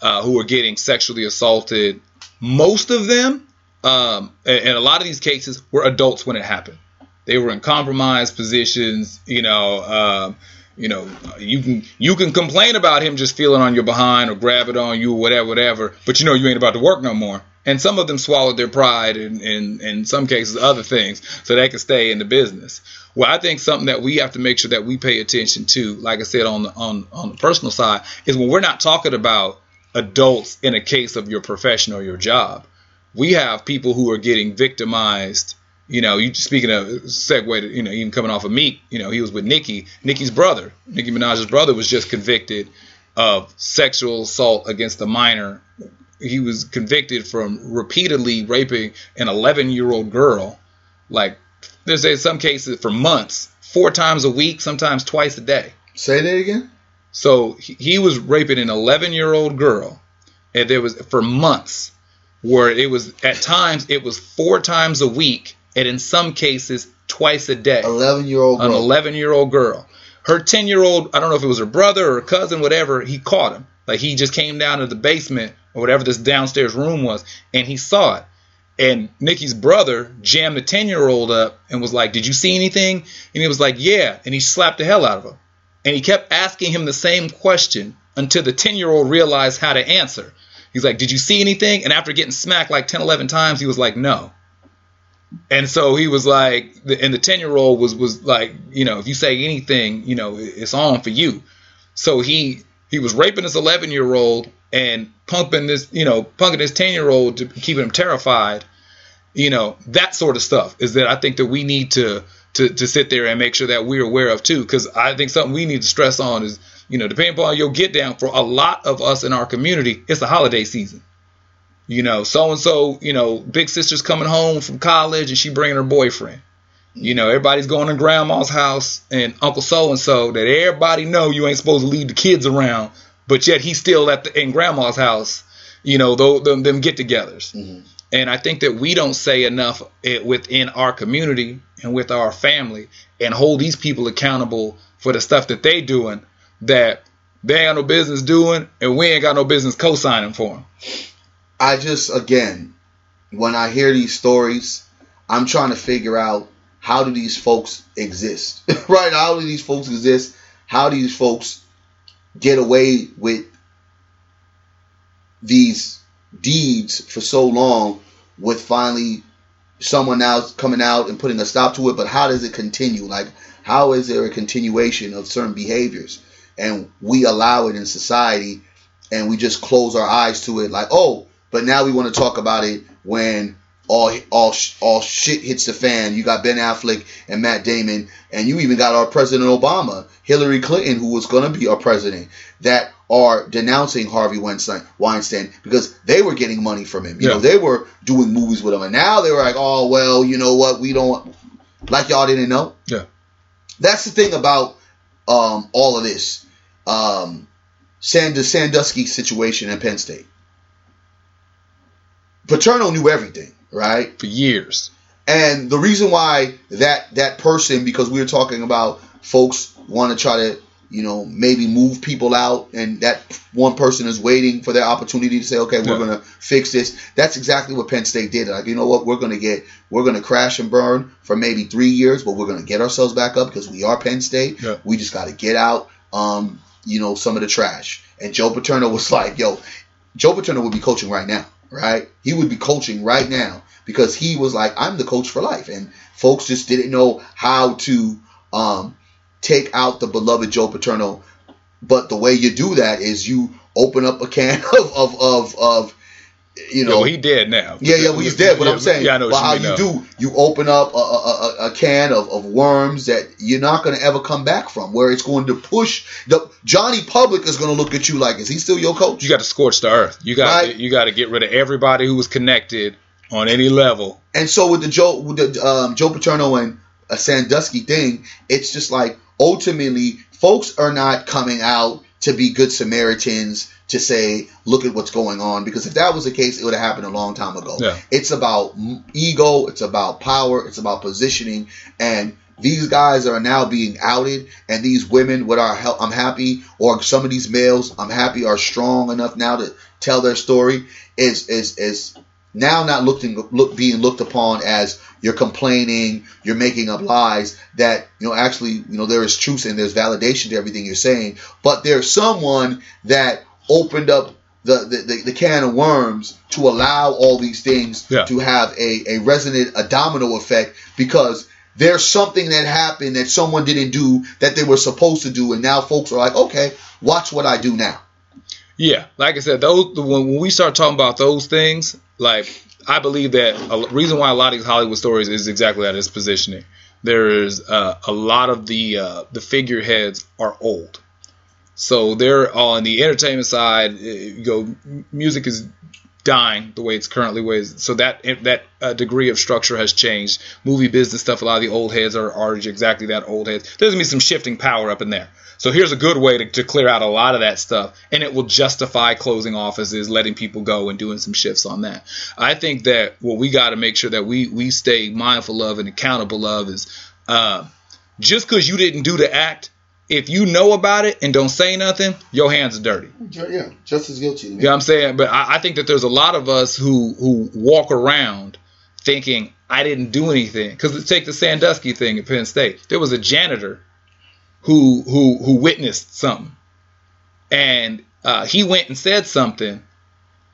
uh, who are getting sexually assaulted. Most of them, um, and a lot of these cases were adults when it happened. They were in compromised positions. You know, um, you know, you can you can complain about him just feeling on your behind or grabbing on you or whatever, whatever. But you know you ain't about to work no more. And some of them swallowed their pride and in, in some cases other things so they can stay in the business. Well, I think something that we have to make sure that we pay attention to, like I said on the on on the personal side, is when we're not talking about adults in a case of your profession or your job. We have people who are getting victimized. You know, you speaking of segue to, you know, even coming off of Meek, you know, he was with Nicki. Nicki's brother, Nicki Minaj's brother, was just convicted of sexual assault against a minor. He was convicted from repeatedly raping an 11 year old girl. Like, there's in some cases for months, four times a week, sometimes twice a day. Say that again. So he, he was raping an 11 year old girl and there was for months where it was at times it was four times a week, and in some cases twice a day. Eleven year old An 11 year old girl. Her 10 year old, I don't know if it was her brother or her cousin, whatever, he caught him. Like he just came down to the basement or whatever this downstairs room was, and he saw it. And Nicki's brother jammed the 10 year old up and was like, Did you see anything? And he was like, Yeah. And he slapped the hell out of him. And he kept asking him the same question until the 10 year old realized how to answer. He's like, Did you see anything? And after getting smacked like 10, 11 times, he was like, No. And so he was like, and the 10 year old was, was like, you know, if you say anything, you know, it's on for you. So he, he was raping this 11 year old and pumping this, you know, punking this 10 year old to keep him terrified. You know, that sort of stuff is that I think that we need to, to, to sit there and make sure that we're aware of too. Cause I think something we need to stress on is, you know, depending upon your get down for a lot of us in our community, it's the holiday season. You know, so and so, you know, big sister's coming home from college and she bringing her boyfriend. You know, everybody's going to grandma's house and Uncle so and so that everybody know you ain't supposed to leave the kids around, but yet he's still at the in grandma's house. You know, those them, them get-togethers. Mhm. And I think that we don't say enough it, within our community and with our family and hold these people accountable for the stuff that they doing that they ain't got no business doing and we ain't got no business co-signing for them. I just again, when I hear these stories, I'm trying to figure out how do these folks exist, right? How do these folks exist? How do these folks get away with these deeds for so long with finally someone now coming out and putting a stop to it? But how does it continue? Like, how is there a continuation of certain behaviors? And we allow it in society and we just close our eyes to it like, oh, but now we want to talk about it when all all all shit hits the fan. You got Ben Affleck and Matt Damon, and you even got our President Obama, Hillary Clinton, who was going to be our president, that are denouncing Harvey Weinstein, Weinstein because they were getting money from him. You Yeah. know, they were doing movies with him, and now they were like, oh well, you know what? We don't like y'all didn't know. Yeah. That's the thing about um, all of this. Um, Sand- Sandusky situation in Penn State. Paterno knew everything, right? For years. And the reason why that that person, because we were talking about folks want to try to, you know, maybe move people out, and that one person is waiting for their opportunity to say, okay, we're Yeah. gonna fix this. That's exactly what Penn State did. Like, you know what, we're gonna get, we're gonna crash and burn for maybe three years, but we're gonna get ourselves back up because we are Penn State. Yeah. We just got to get out, um, you know, some of the trash. And Joe Paterno was like, yo, Joe Paterno would be coaching right now, right? He would be coaching right now because he was like, I'm the coach for life. And folks just didn't know how to um, take out the beloved Joe Paterno. But the way you do that is you open up a can of, of, of, of you know, well, he dead now. yeah, yeah, well, he's dead. But Yeah, I'm saying, yeah, I know but how you now. do, you open up a, a, a, a can of, of worms that you're not going to ever come back from, where it's going to push the Johnny Public is going to look at you like, is he still your coach? You got to scorch the earth. You got Right. you got to get rid of everybody who was connected on any level. And so with the Joe with the um, Joe Paterno and a Sandusky thing, it's just like ultimately folks are not coming out to be good Samaritans to say, look at what's going on. Because if that was the case, it would have happened a long time ago. Yeah. It's about ego, it's about power, it's about positioning, and these guys are now being outed, and these women, with our help, I'm happy, or some of these males, I'm happy, are strong enough now to tell their story. Is is is now not looking look being looked upon as you're complaining, you're making up lies. That you know actually you know there is truth and there's validation to everything you're saying, but there's someone that opened up the, the, the, can of worms to allow all these things Yeah. to have a, a resonant, a domino effect because there's something that happened that someone didn't do that they were supposed to do, and now folks are like, okay, watch what I do now. Yeah, like I said, those when, when we start talking about those things, like I believe that a reason why a lot of these Hollywood stories is exactly that is positioning. There is uh, a lot of the uh, the figureheads are old, so they're on the entertainment side. You go, music is dying the way it's currently ways. So that that uh, degree of structure has changed. Movie business stuff, a lot of the old heads are, are exactly that old heads. There's gonna be some shifting power up in there. So here's a good way to, to clear out a lot of that stuff, and it will justify closing offices, letting people go, and doing some shifts on that. I think that what we got to make sure that we we stay mindful of and accountable of is uh, just because you didn't do the act if you know about it and don't say nothing, your hands are dirty. Yeah, just as guilty. You know what I'm saying? But I, I, think that there's a lot of us who who walk around thinking I didn't do anything. Because take the Sandusky thing at Penn State. There was a janitor who who who witnessed something, and uh, he went and said something,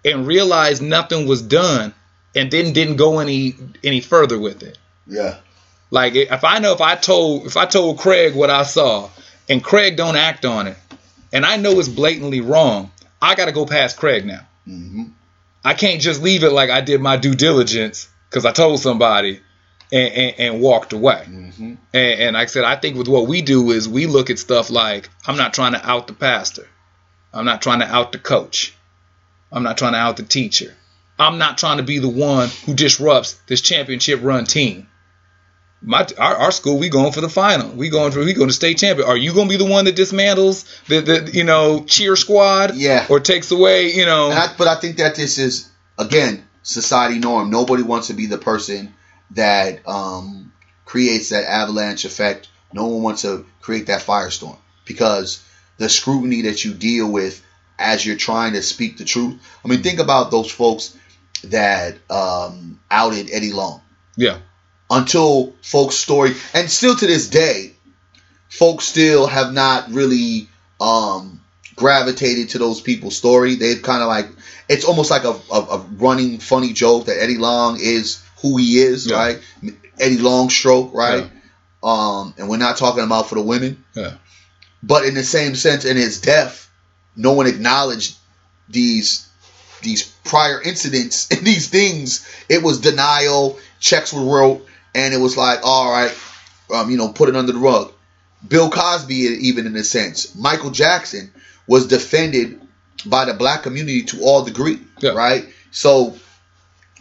and realized nothing was done, and then didn't go any any further with it. Yeah. Like if I know if I told if I told Craig what I saw and Craig don't act on it, and I know it's blatantly wrong, I got to go past Craig now. Mm-hmm. I can't just leave it like I did my due diligence because I told somebody and, and, and walked away. Mm-hmm. And, and like I said, I think with what we do is we look at stuff like I'm not trying to out the pastor, I'm not trying to out the coach, I'm not trying to out the teacher. I'm not trying to be the one who disrupts this championship run team my our, our school we going for the final. We going for we going to state champion. Are you going to be the one that dismantles the the you know cheer squad? Yeah. Or takes away you know? I, but I think that this is again society norm. Nobody wants to be the person that um, creates that avalanche effect. No one wants to create that firestorm because the scrutiny that you deal with as you're trying to speak the truth. I mean, think about those folks that um, outed Eddie Long. Yeah until folks' story, and still to this day, folks still have not really um, gravitated to those people's story. They've kind of like it's almost like a, a, a, running funny joke that Eddie Long is who he is, yeah. right? Eddie Long stroke, right? Yeah. Um, and we're not talking about for the women. Yeah. But in the same sense, in his death, no one acknowledged these these prior incidents and these things. It was denial. Checks were wrote and it was like, all right, um, you know, put it under the rug. Bill Cosby, even in a sense, Michael Jackson was defended by the black community to all degree, yeah. right? So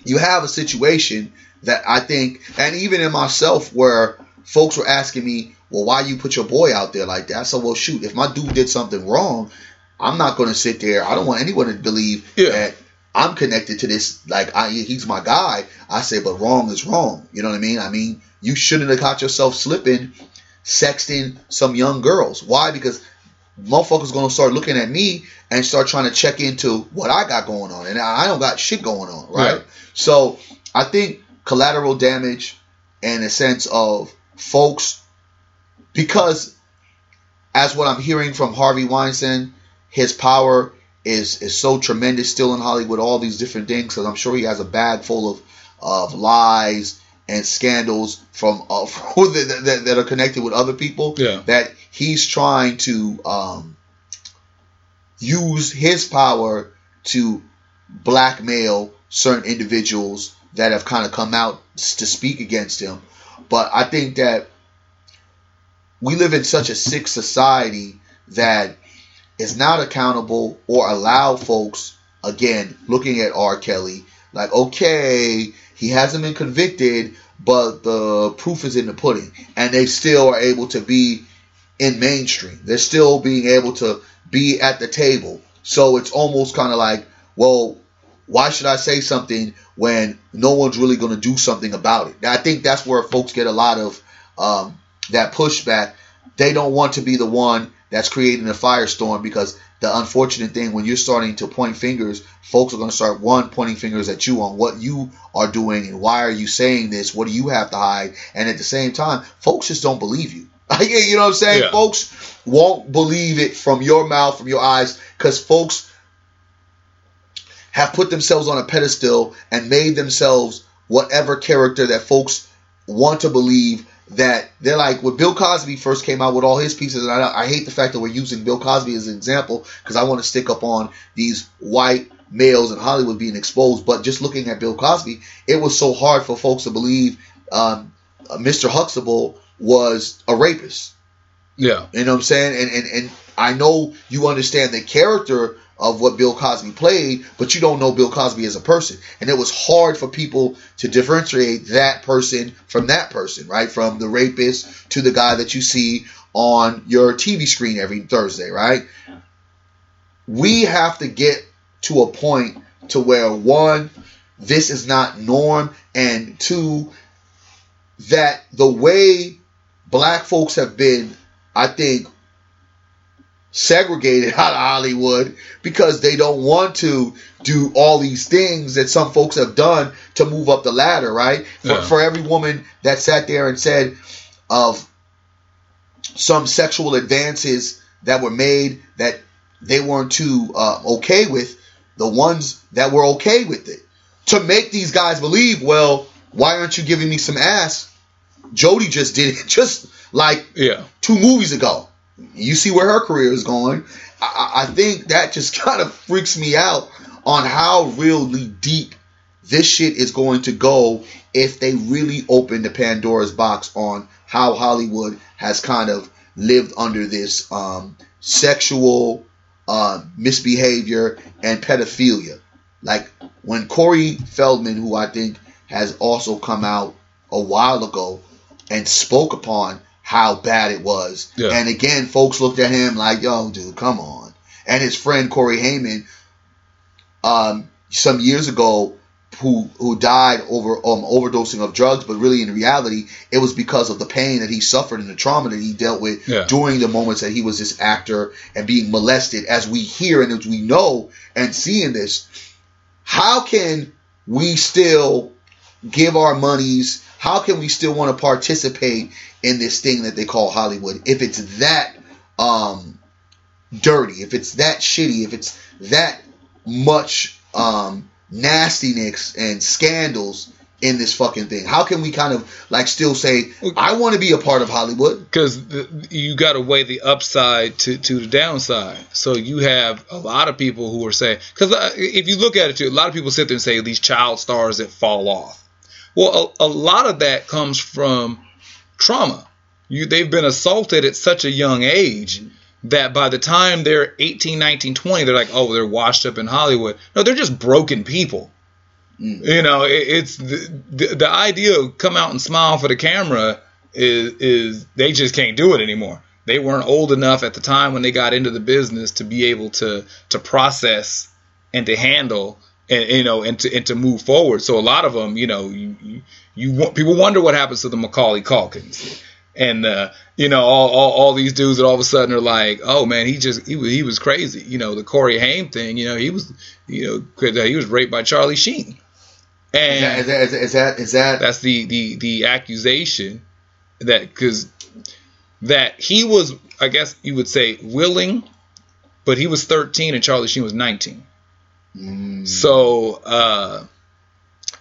you have a situation that I think, and even in myself, where folks were asking me, well, why you put your boy out there like that? I said, well, shoot, if my dude did something wrong, I'm not going to sit there. I don't want anyone to believe yeah. that I'm connected to this. Like I, he's my guy. I say, but wrong is wrong. You know what I mean? I mean, you shouldn't have caught yourself slipping, sexting some young girls. Why? Because motherfuckers gonna start looking at me and start trying to check into what I got going on, and I don't got shit going on, right? Yeah. So I think collateral damage and a sense of folks, because as what I'm hearing from Harvey Weinstein, his power is is so tremendous still in Hollywood. All these different things, because I'm sure he has a bag full of of lies and scandals from uh, that, that, that, are connected with other people. Yeah. That he's trying to um, use his power to blackmail certain individuals that have kind of come out to speak against him. But I think that we live in such a sick society that is not accountable or allow folks, again, looking at R. Kelly, like, okay, he hasn't been convicted, but the proof is in the pudding. And they still are able to be in mainstream. They're still being able to be at the table. So it's almost kind of like, well, why should I say something when no one's really going to do something about it? I think that's where folks get a lot of um, that pushback. They don't want to be the one that's creating a firestorm because the unfortunate thing when you're starting to point fingers, folks are going to start one pointing fingers at you on what you are doing and why are you saying this? What do you have to hide? And at the same time, folks just don't believe you. you know what I'm saying? Yeah. Folks won't believe it from your mouth, from your eyes, because folks have put themselves on a pedestal and made themselves whatever character that folks want to believe that they're like when Bill Cosby first came out with all his pieces, and I, I hate the fact that we're using Bill Cosby as an example because I want to stick up on these white males in Hollywood being exposed. But just looking at Bill Cosby, it was so hard for folks to believe um, Mr. Huxtable was a rapist. Yeah, you know what I'm saying, and and and I know you understand the character of what Bill Cosby played, but you don't know Bill Cosby as a person. And it was hard for people to differentiate that person from that person, right? From the rapist to the guy that you see on your TV screen every Thursday, right? We have to get to a point to where one, this is not norm, and two, that the way black folks have been, I think, segregated out of Hollywood because they don't want to do all these things that some folks have done to move up the ladder, right? For, Yeah. for every woman that sat there and said of some sexual advances that were made that they weren't too uh, okay with, the ones that were okay with it. To make these guys believe, well, why aren't you giving me some ass? Jody just did it just like Yeah. two movies ago. You see where her career is going. I, I think that just kind of freaks me out on how really deep this shit is going to go if they really open the Pandora's box on how Hollywood has kind of lived under this um, sexual uh, misbehavior and pedophilia. Like when Corey Feldman, who I think has also come out a while ago and spoke upon how bad it was. Yeah. And again, folks looked at him like, yo, dude, come on. And his friend Corey Haim, um, some years ago, who who died over um, overdosing of drugs, but really in reality, it was because of the pain that he suffered and the trauma that he dealt with Yeah. during the moments that he was this actor and being molested, as we hear and as we know and see in this. How can we still give our monies? How can we still want to participate in this thing that they call Hollywood if it's that um, dirty, if it's that shitty, if it's that much um, nastiness and scandals in this fucking thing? How can we kind of like still say, I want to be a part of Hollywood? because you got to weigh the upside to, to the downside. So you have a lot of people who are saying, because if you look at it too, a lot of people sit there and say these child stars that fall off. Well, a, a lot of that comes from trauma. You they've been assaulted at such a young age that by the time they're 18, 19, 20, they're like, oh, they're washed up in Hollywood. No, they're just broken people. Mm. You know, it, it's the, the the idea of come out and smile for the camera is is they just can't do it anymore. They weren't old enough at the time when they got into the business to be able to to process and to handle and you know and to and to move forward. So a lot of them, you know, you you, people wonder what happens to the Macaulay Culkins. And uh, you know all, all all these dudes that all of a sudden are like, oh man, he just he was he was crazy. You know the Corey Haim thing. You know he was you know uh, he was raped by Charlie Sheen. And Is that, is that, is that, is that that's the the the accusation that because that he was I guess you would say willing, but he was 13 and Charlie Sheen was 19. Mm. So uh,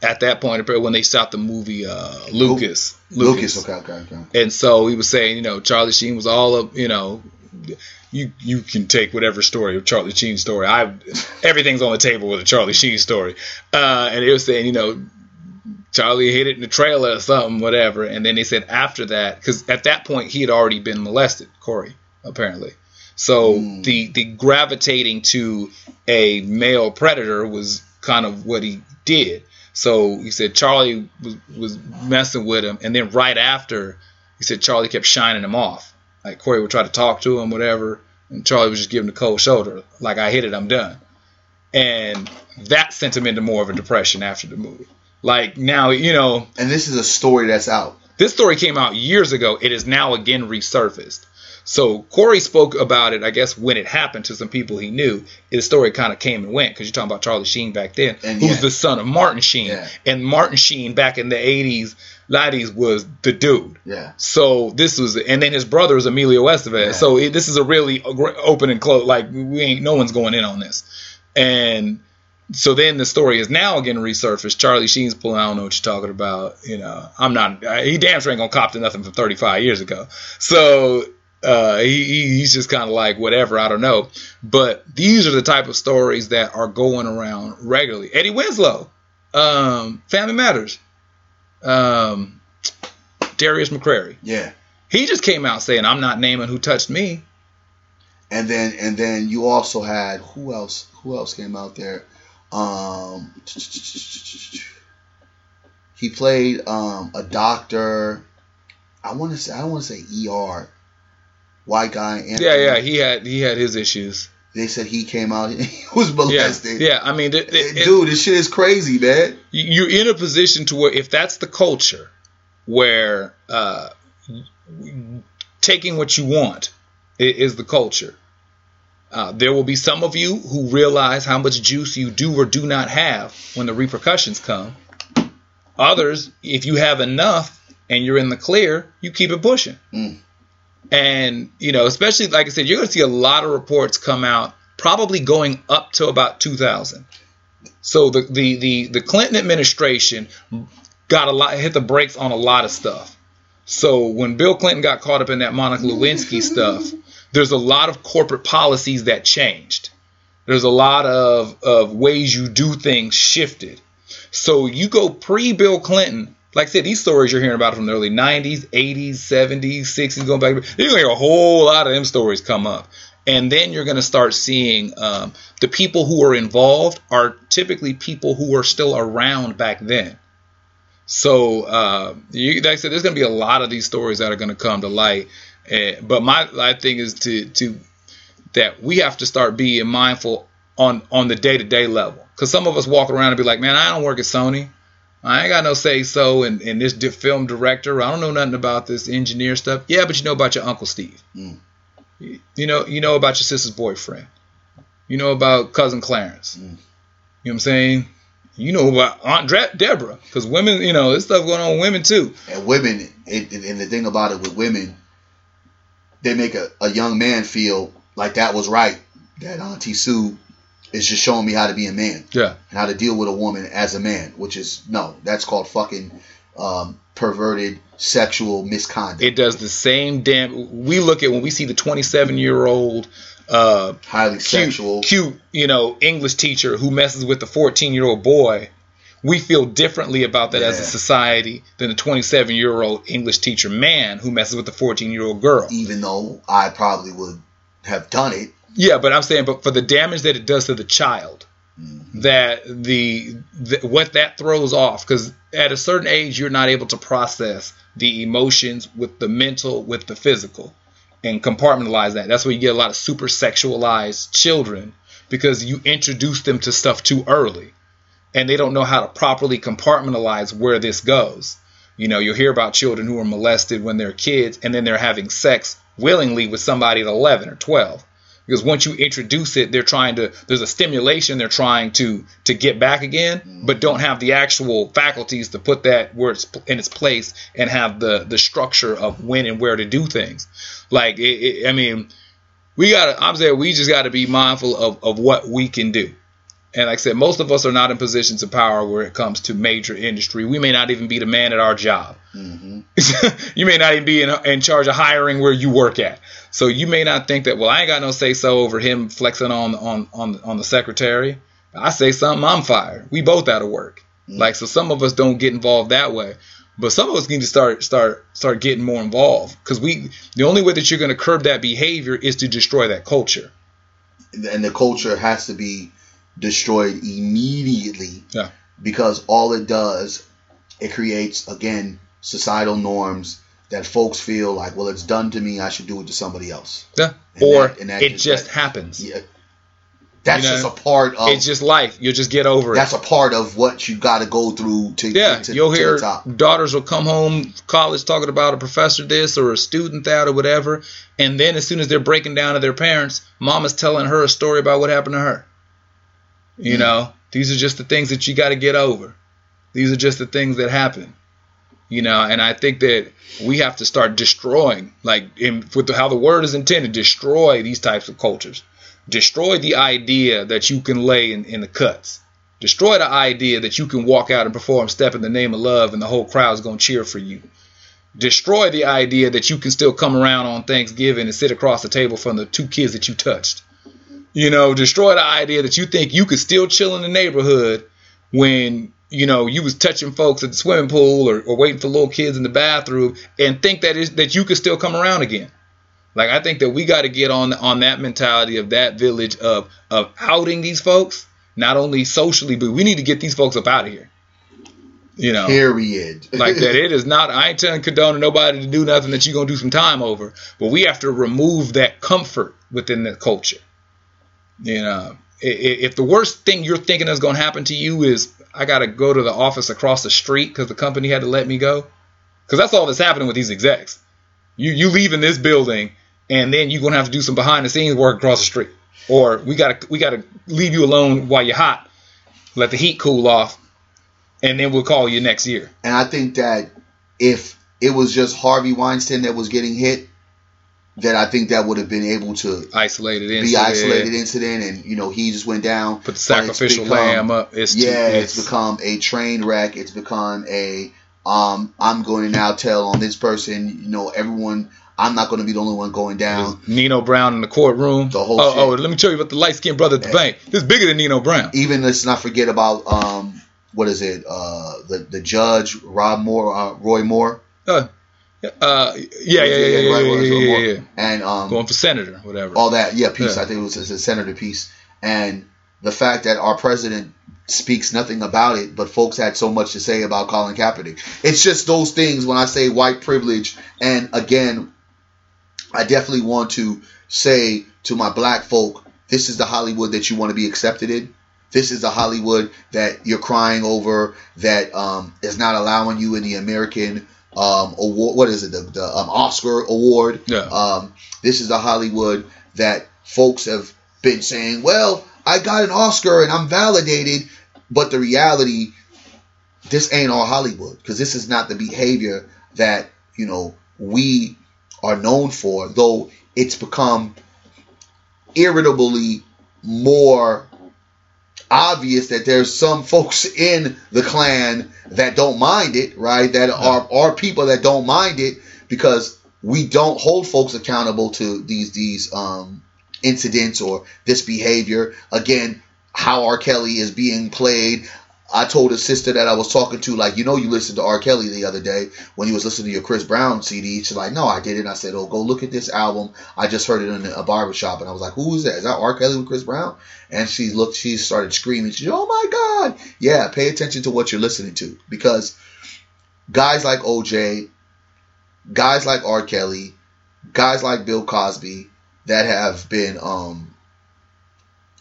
at that point, when they stopped the movie uh, Lucas, Lucas? Okay, okay, okay. and so he was saying, you know, Charlie Sheen was all of, you know, you you can take whatever story of Charlie Sheen's story. I everything's on the table with a Charlie Sheen story. Uh, and he was saying, you know, Charlie hit it in the trailer or something, whatever. And then they said after that, because at that point he had already been molested, Corey, apparently. So Mm. the the gravitating to a male predator was kind of what he did. So he said Charlie was, was messing with him, and then right after, he said Charlie kept shining him off. Like Corey would try to talk to him, whatever, and Charlie was just giving the cold shoulder, like I hit it, I'm done. And that sent him into more of a depression after the movie. Like now, you know, And this is a story that's out. this story came out years ago. It is now again resurfaced. So Corey spoke about it, I guess, when it happened to some people he knew. His story kind of came and went because you're talking about Charlie Sheen back then, And who's yeah. the son of Martin Sheen. Yeah. And Martin Sheen back in the 80s, 90s was the dude. Yeah. So this was, and then his brother is Emilio Estevez. Yeah. So it, this is a really open and close. Like we ain't, no one's going in on this. And so then the story is now again resurfaced. Charlie Sheen's pulling. I don't know what you're talking about. You know, I'm not. He damn sure ain't gonna cop to nothing from 35 years ago. So uh, he, he- he's just kind of like whatever. I don't know. But these are the type of stories that are going around regularly. Eddie Winslow, um, Family Matters, um, Darius McCrary. Yeah. He just came out saying, "I'm not naming who touched me." And then and then you also had who else? who else came out there? Um, he played um, a doctor. I want to say I don't want to say ER. White guy. Anthony. Yeah, yeah, he had he had his issues. They said he came out. He was Yeah, molested. yeah. I mean, it, it- it- Dude, this shit is crazy, man. you're in a position to where if that's the culture where uh, taking what you want is the culture uh, there will be some of you who realize how much juice you do or do not have when the repercussions come others if you have enough and you're in the clear you keep it pushing Mm. And you know especially like i said you're going to see a lot of reports come out probably going up to about 2000 so the, the, the, the Clinton administration got a lot hit the brakes on a lot of stuff. So when Bill Clinton got caught up in that Monica Lewinsky stuff, there's a lot of corporate policies that changed. There's a lot of, of ways you do things shifted. So you go pre Bill Clinton, like I said, these stories you're hearing about from the early 90s, 80s, 70s, 60s, going back. You're going to hear a whole lot of them stories come up. And then you're going to start seeing um, the people who are involved are typically people who were still around back then. So, uh, you, like I said, there's going to be a lot of these stories that are going to come to light. Uh, but my, my thing is to, to that we have to start being mindful on on the day to day level. Because some of us walk around and be like, man, I don't work at Sony. I ain't got no say so in, in this di- film director. I don't know nothing about this engineer stuff. Yeah, but you know about your Uncle Steve. Mm. You, you know you know about your sister's boyfriend. You know about cousin Clarence. Mm. You know what I'm saying? You know about Aunt Dre- Deborah. Because women, you know, there's stuff going on with women too. And women, it, and the thing about it with women, they make a, a young man feel like that was right. That Auntie Sue is just showing me how to be a man Yeah. and how to deal with a woman as a man, which is no, that's called fucking um, perverted sexual misconduct. It does the same damn. We look at when we see the 27 year old uh, Highly cute, sexual. cute, you know, English teacher who messes with the 14 year old boy. We feel differently about that as a society than the 27 year old English teacher man who messes with the 14 year old girl. Even though I probably would have done it. Yeah, but I'm saying, but for the damage that it does to the child, mm-hmm. that the, the what that throws off, because at a certain age you're not able to process the emotions with the mental, with the physical, and compartmentalize that. That's where you get a lot of super sexualized children because you introduce them to stuff too early, and they don't know how to properly compartmentalize where this goes. You know, you'll hear about children who are molested when they're kids, and then they're having sex willingly with somebody at 11 or 12 because once you introduce it they're trying to there's a stimulation they're trying to to get back again mm-hmm. but don't have the actual faculties to put that where it's in its place and have the the structure of when and where to do things. Like it, it, i mean we gotta i'm saying we just gotta be mindful of of what we can do and like i said most of us are not in positions of power where it comes to major industry we may not even be the man at our job hmm you may not even be in, in charge of hiring where you work at. So you may not think that, well, I ain't got no say so over him flexing on on on on the secretary. I say something, I'm fired. We both out of work. Like so, some of us don't get involved that way, but some of us need to start start start getting more involved because we the only way that you're going to curb that behavior is to destroy that culture. And the culture has to be destroyed immediately. Yeah. Because all it does, it creates again societal norms that folks feel like, well, it's done to me, I should do it to somebody else. Yeah. And or that- that it just- just that- happens. Yeah. That's You know, just a part of. It's just life. You'll just get over it. that's a part of what you got to go through to Yeah, to, you'll to hear daughters will come home college talking about a professor this or a student that or whatever, and then as soon as they're breaking down to their parents, mama's telling her a story about what happened to her. You Mm. know, these are just the things that you got to get over. These are just the things that happen. You know, and I think that we have to start destroying, like in, with the, how the word is intended, destroy these types of cultures. Destroy the idea that you can lay in, in the cuts. Destroy the idea that you can walk out and perform Step in the Name of Love and the whole crowd's going to cheer for you. Destroy the idea that you can still come around on Thanksgiving and sit across the table from the two kids that you touched. You know, destroy the idea that you think you could still chill in the neighborhood when, you know, you was touching folks at the swimming pool or, or waiting for little kids in the bathroom and think that is that you could still come around again. Like I think that we got to get on on that mentality of that village of of outing these folks, not only socially, but we need to get these folks up out of here. You know, Period. like that. It is not. I ain't telling condoning nobody to do nothing that you're gonna do some time over, but we have to remove that comfort within the culture. You uh, know, i- i- if the worst thing you're thinking is gonna happen to you is I gotta go to the office across the street because the company had to let me go, because that's all that's happening with these execs. You you leaving this building and then you're gonna have to do some behind the scenes work across the street, or we gotta we gotta leave you alone while you're hot, let the heat cool off, and then we'll call you next year. And I think that if it was just Harvey Weinstein that was getting hit, that I think that would have been able to Isolated be incident. isolated incident, and you know he just went down. Put the sacrificial become- lamb up. It's too, yeah, it's, it's become a train wreck. It's become a um. I'm going to now tell on this person. You know, everyone. I'm not going to be the only one going down. Nino Brown in the courtroom. The whole oh, oh, let me tell you about the light skinned brother at the bank. This bigger than Nino Brown. Even let's not forget about um. What is it? Uh, the the judge Rob Moore, uh, Roy Moore. Uh, uh, yeah, yeah, yeah, yeah, yeah, yeah, yeah, yeah, yeah. And um, Going for senator, whatever. all that. Yeah, peace. Yeah. I think it was a senator piece. And the fact that our president speaks nothing about it, but folks had so much to say about Colin Kaepernick. It's just those things when I say white privilege. And again, I definitely want to say to my black folk, this is the Hollywood that you want to be accepted in. This is the Hollywood that you're crying over that um, is not allowing you in the American um, award. What is it? The, the um, Oscar award. Yeah. Um, this is the Hollywood that folks have been saying, well, I got an Oscar and I'm validated. But the reality, this ain't all Hollywood because this is not the behavior that, you know, we are known for, though it's become irritably more obvious that there's some folks in the clan that don't mind it, right? That are are people that don't mind it because we don't hold folks accountable to these these um incidents or this behavior. Again, how R. Kelly is being played. I told a sister that I was talking to, like, you know, you listened to R. Kelly the other day when you was listening to your Chris Brown CD. She's like, no, I didn't. I said, oh, go look at this album. I just heard it in a barbershop. And I was like, who is that? Is that R. Kelly with Chris Brown? And she looked, she started screaming. She said, oh my God. Yeah, pay attention to what you're listening to because guys like OJ, guys like R. Kelly, guys like Bill Cosby that have been um,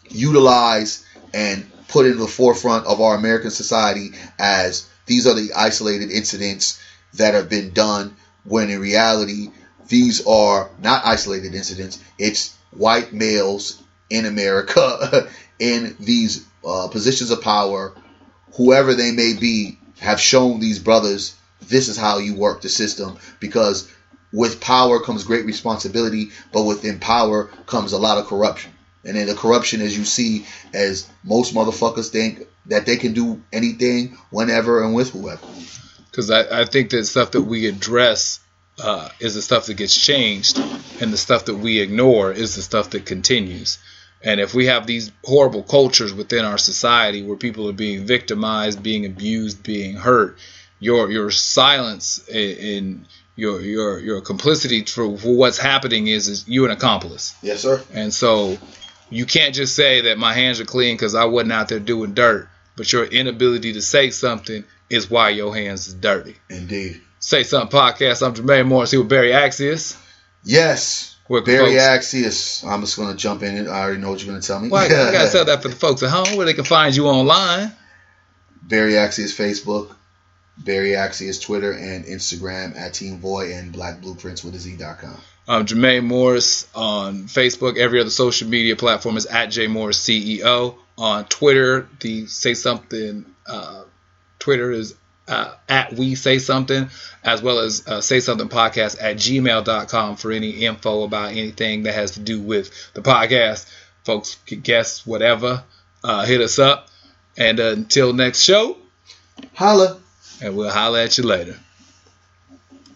utilized and put in the forefront of our American society as these are the isolated incidents that have been done when in reality these are not isolated incidents. It's white males in America in these uh, positions of power. Whoever they may be have shown these brothers this is how you work the system because with power comes great responsibility but within power comes a lot of corruption and then the corruption as you see as most motherfuckers think that they can do anything whenever and with whoever because I, I think that stuff that we address uh, is the stuff that gets changed, and the stuff that we ignore is the stuff that continues. And if we have these horrible cultures within our society where people are being victimized, being abused, being hurt, your your silence and your your your complicity for, for what's happening is is you an accomplice. yes sir And so you can't just say that my hands are clean because I wasn't out there doing dirt, but your inability to say something is why your hands is dirty. indeed Say something podcast. I'm Jermaine Morris here with Barry Axius. yes Where Barry folks- Axius. I'm just gonna jump in. I already know what you're gonna tell me. Well, I, I gotta tell that for the folks at home where they can find you online. Barry Axius Facebook, Barry Axius Twitter and Instagram at Team Voy and Black Blueprints with a Z.com. I'm Jermaine Morris on Facebook. Every other social media platform is at J Morris CEO. On Twitter, the Say Something uh, Twitter is uh, at We Say Something, as well as uh, Say Something Podcast at gmail.com for any info about anything that has to do with the podcast. Folks can guess whatever. Uh, hit us up. And uh, until next show, Holla. and we'll holla at you later.